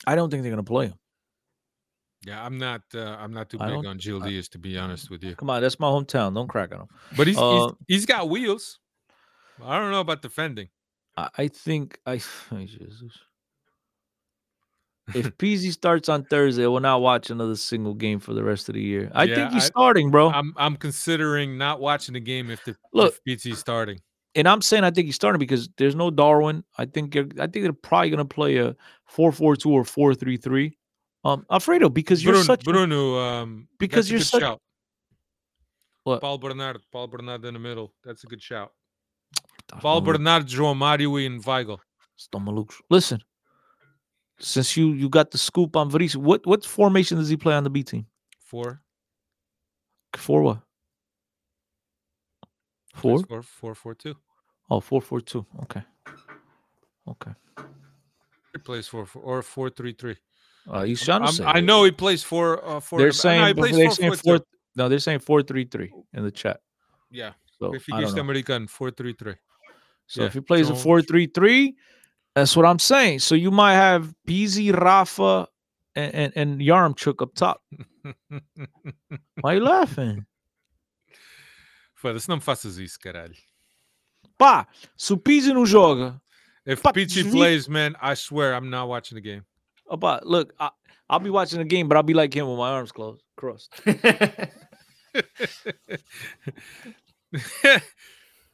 I don't think they're gonna play him. Yeah, I'm not. Uh, I'm not too I big on Gil Dias to be honest with you. Come on, that's my hometown. Don't crack on him. But he's Uh, he's, he's got wheels. I don't know about defending. I, I think I ay, Jesus. If Pizzi starts on Thursday, I will not watch another single game for the rest of the year. I Yeah, think he's I- starting, bro. I'm I'm considering not watching the game if the Look, if PT's starting. and I'm saying I think he's starting because there's no Darwin. I think I think they're probably gonna play a four-four-two or four-three-three. Um, Alfredo, because you're Bruno, such Bruno um, because you're such- shout. What? Paul Bernard, Paul Bernard in the middle. That's a good shout. Paul Bernard, João Mario, and Weigl. estão. Listen, since you you got the scoop on Verissa, what what formation does he play on the B team? Four. Four what? Four? Four, four, four, two. Oh, four four two. Okay. Okay. He plays four, four or four, three, three. Uh, he's trying to I'm- say. I know he plays four. Uh, four. They're the back. No, saying plays they're four, saying four, four. No, they're saying four three three in the chat. Yeah, So I Benfica don't. American four, three, three. So Yeah, if he plays a four three three, that's what I'm saying. So you might have Pizzi, Rafa, and and, and Yaremchuk up top. Why are you laughing? Foda-se, não me faças isso, caralho. Pá, se o Pizzi não joga, If But Pichi we- plays, man, I swear I'm not watching the game. Opa, look, I, I'll be watching the game, but I'll be like him with my arms closed, crossed.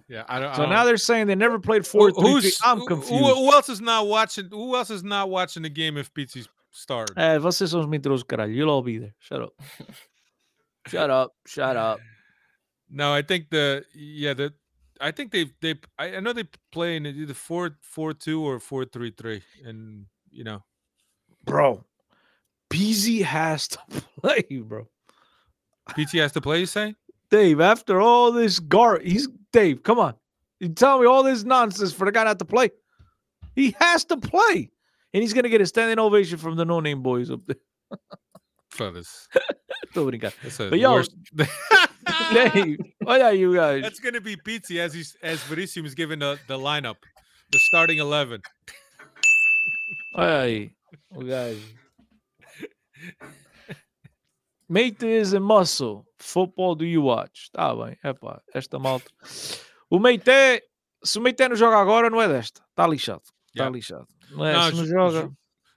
Yeah, I don't. So I now don't- they're saying they never played four three. three. who's I'm confused. Who, who else is not watching? Who else is not watching the game if Pizzi's started? Eh, vocês são os mentirosos, caralho. You'll all be there. Shut up. Shut up. Shut up. No, I think the yeah the I think they they I, I know they play in either four four two or four three three, and you know Bro, Pizzi has to play, bro. PT has to play. You say? Dave, after all this gar, he's Dave. Come on, you tell me all this nonsense for the guy not to play. He has to play, and he's gonna get a standing ovation from the no-name boys up there. Fellas, that's a But yo, worst- Dave, what are you guys? That's gonna be Pizzi as he's as Veríssimo is giving the, the lineup, the starting eleven. Aí, o gajo. Meites and Muscle, football do you watch? Tá bem, epá, esta malta. O Meite, se o Meite não joga agora, não é desta. Tá lixado, tá Yeah. lixado. Não é, No, se não joga...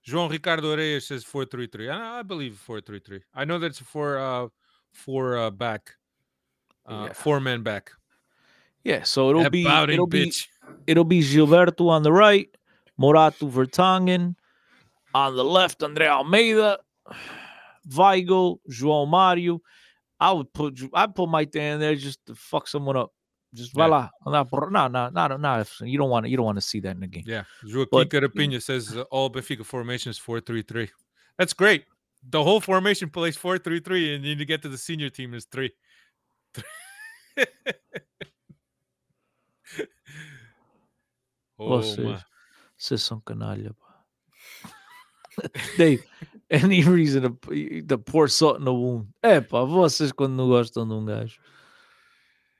João Ricardo Reyes says four three three. I, I believe four three three. I know that's for uh for uh back, uh Yeah. four men back. Yeah, so it'll be, About it'll be, it'll be Gilberto on the right, Morato Vertonghen. On the left, André Almeida, Weigl, João Mario. I would put I'd put Mike in there just to fuck someone up. Just Yeah. voila. No, no, no, no, no. You don't want to. You don't want to see that in the game. Yeah, Joaquim Carapinha says uh, all Benfica formations four three three. That's great. The whole formation plays four three three, and then you get to the senior team is three. oh, Vocês, my. vocês são canalha. Dave, any reason to, to pour salt in the wound. É, pá, vocês quando não gostam de um gajo.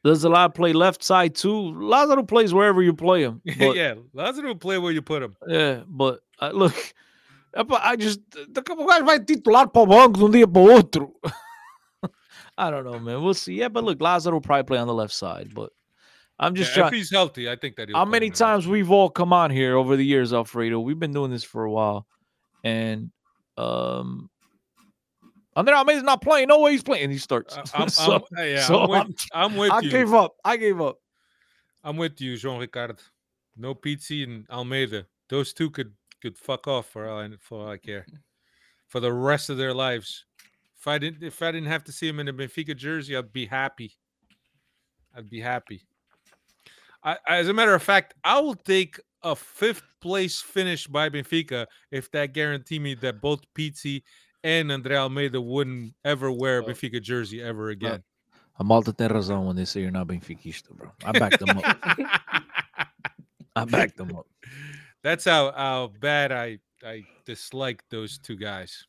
Does a lot play left side too? Lázaro plays wherever you play him. But, yeah, Lazaro will play where you put him. yeah, but uh, look, I just, daqui a pouco vai titular para o banco de um dia para o outro. I don't know, man. We'll see. Yeah, but look, Lázaro will probably play on the left side, but I'm just Yeah, if he's healthy, I think that. he'll How many on the left times we've all come on here over the years, Alfredo? We've been doing this for a while, and um, Andre Almeida's not playing. No way he's playing. He starts. Uh, I'm, so I'm, yeah, so I'm with, I'm with I you. gave up. I gave up. I'm with you, Jean Ricard. No Pizzi and Almeida. Those two could could fuck off for all I, for all I care. For the rest of their lives. If I didn't if I didn't have to see him in a Benfica jersey, I'd be happy. I'd be happy. I, as a matter of fact, I will take a fifth place finish by Benfica if that guarantee me that both Pizzi and Andre Almeida wouldn't ever wear a. Benfica jersey ever again. A malta tem razão when they say you're not Benfiquista, bro. I backed them up. I backed them up. That's how how bad I I dislike those two guys.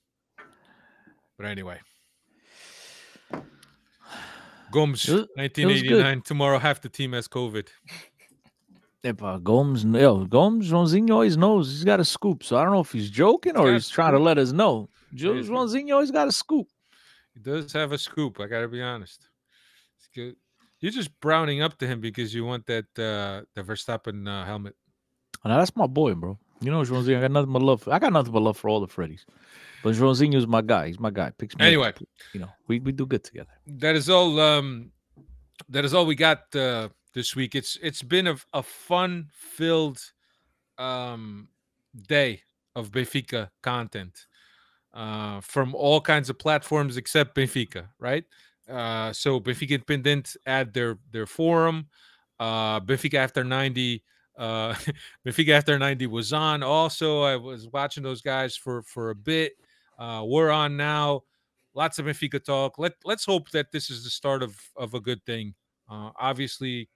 But anyway, Gomes, It was- it was good. 1989. Tomorrow, half the team has COVID. Epa, Gomes, yo, Gomes, Joãozinho always knows he's got a scoop. So I don't know if he's joking or got he's trying to let us know. Jo- Joãozinho always got a scoop. He does have a scoop. I gotta be honest. It's good. You're just browning up to him because you want that uh the Verstappen uh, helmet. Now that's my boy, bro. You know, Joãozinho, I got nothing but love. For, I got nothing but love for all the Freddies. But Joãozinho's my guy. He's my guy. Picks me up. Anyway. you know, we, we do good together. that is all um that is all we got uh this week. It's it's been a, a fun filled um day of benfica content uh from all kinds of platforms except benfica right? Uh so benfica independent add their their forum uh benfica after 90 uh benfica after 90 was on also. I was watching those guys for for a bit. Uh we're on now. Lots of Benfica talk. Let let's hope that this is the start of of a good thing. Uh, obviously,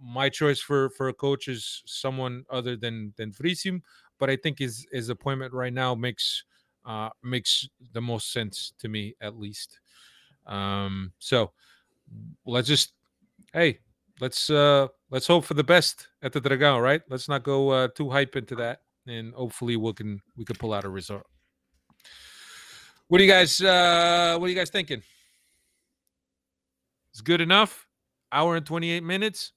my choice for for a coach is someone other than than Frisim, but I think his his appointment right now makes uh, makes the most sense to me at least. Um, so let's just hey let's uh let's hope for the best at the Dragão, right? Let's not go uh, too hype into that, and hopefully we can we can pull out a result. What do you guys uh what are you guys thinking? It's good enough? Hour and 28 minutes?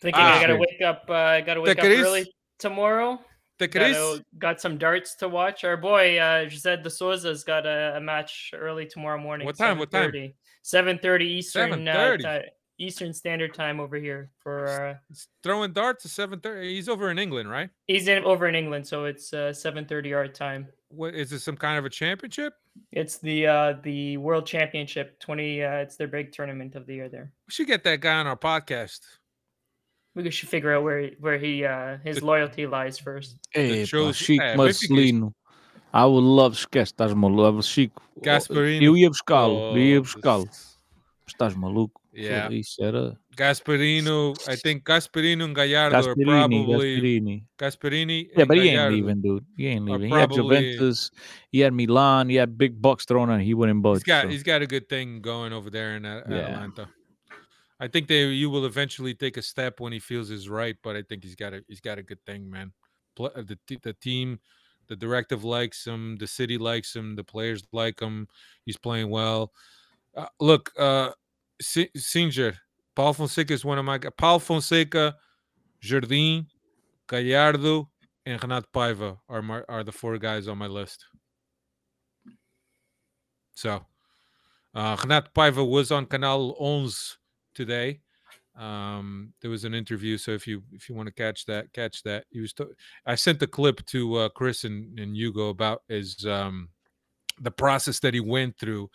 Thinking Ah. I gotta wake up. Uh, I gotta wake up Chris? early tomorrow. The Chris? Gotta- got some darts to watch. Our boy uh, José de Sousa's got a, a match early tomorrow morning. What time? What time? 7:30. 7:30 Eastern. Uh, 7:30? ti- Eastern Standard Time over here. For uh, throwing darts at seven thirty. He's over in England, right? he's in over in England, so it's uh, 7:30 our time. What is it? Some kind of a championship? It's the uh, the World Championship 20. Uh, it's their big tournament of the year. There, We should get that guy on our podcast. we should figure out where where he uh, his loyalty lies first. Hey, shows- Chic é, Benfica is- Marcelino. I would love esquece, estás maluco, Chico. Gasparini. Eu ia buscá-lo, eu ia Oh, buscá-lo. Estás maluco? Yeah. Isso era Gasparino. I think Gasparino and Gallardo are probably Gasperini. Gasparini. Yeah, but he ain't leaving, dude. He ain't leaving. He had Juventus, he had Milan, he had big bucks thrown on. He wouldn't budge. He's got so. he's got a good thing going over there in A- Yeah. Atalanta. I think they you will eventually take a step when he feels is right, but I think he's got a he's got a good thing, man. Uh, the the team, the directive likes him, the city likes him, the players like him. He's playing well. Uh, look, uh, Si- Singer, Paul Fonseca is one of my Paul Fonseca, Jardim, Gallardo, and Renato Paiva are my are the four guys on my list. So, uh, Renato Paiva was on Canal 11 today. Um, there was an interview, so if you if you want to catch that, catch that. He was. I sent the clip to uh, Chris and, and Hugo about his um, the process that he went through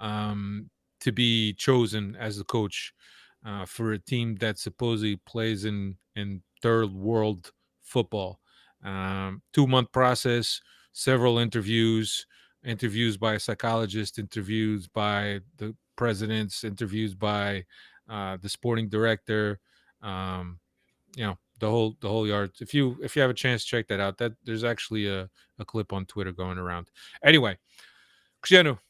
um, to be chosen as the coach uh, for a team that supposedly plays in in third world football. Um, two month process, several interviews, interviews by a psychologist, interviews by the presidents, interviews by uh, the sporting director. Um, you know the whole the whole yard. If you if you have a chance, check that out. That there's actually a, a clip on Twitter going around. Anyway, Cristiano,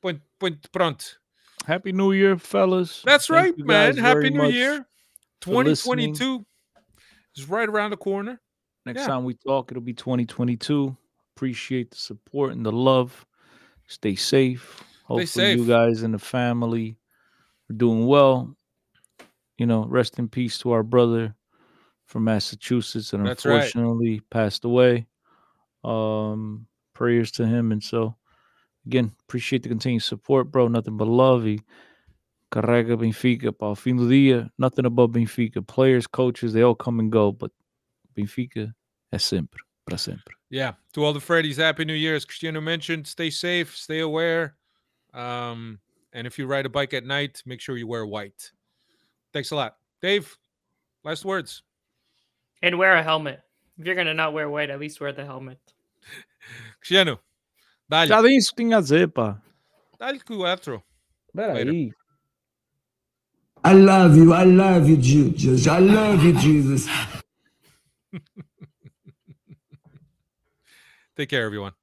point point pronto. Happy New Year, fellas. That's Thank right, man. Happy New Year. 2022 is right around the corner. Next Yeah. time we talk, it'll be 2022. Appreciate the support and the love. Stay safe. Hopefully, safe. you guys and the family are doing well. You know, rest in peace to our brother from Massachusetts and That's right. unfortunately passed away. Um, prayers to him. And so, again, appreciate the continued support, bro. Nothing but love. E carrega Benfica para o fim do dia. Nothing above Benfica. Players, coaches, they all come and go, but Benfica é sempre, para sempre. Yeah. To all the Freddies, Happy New Year. As Cristiano mentioned, stay safe, stay aware. Um, and if you ride a bike at night, make sure you wear white. Thanks a lot. Dave, last words. And wear a helmet. If you're gonna not wear white, at least wear the helmet. Cristiano, dale, Já disse o que tinha a dizer, pá. dale quatro. Espera Later. aí. I love you. I love you, Jesus. I love you, Jesus. Take care, everyone.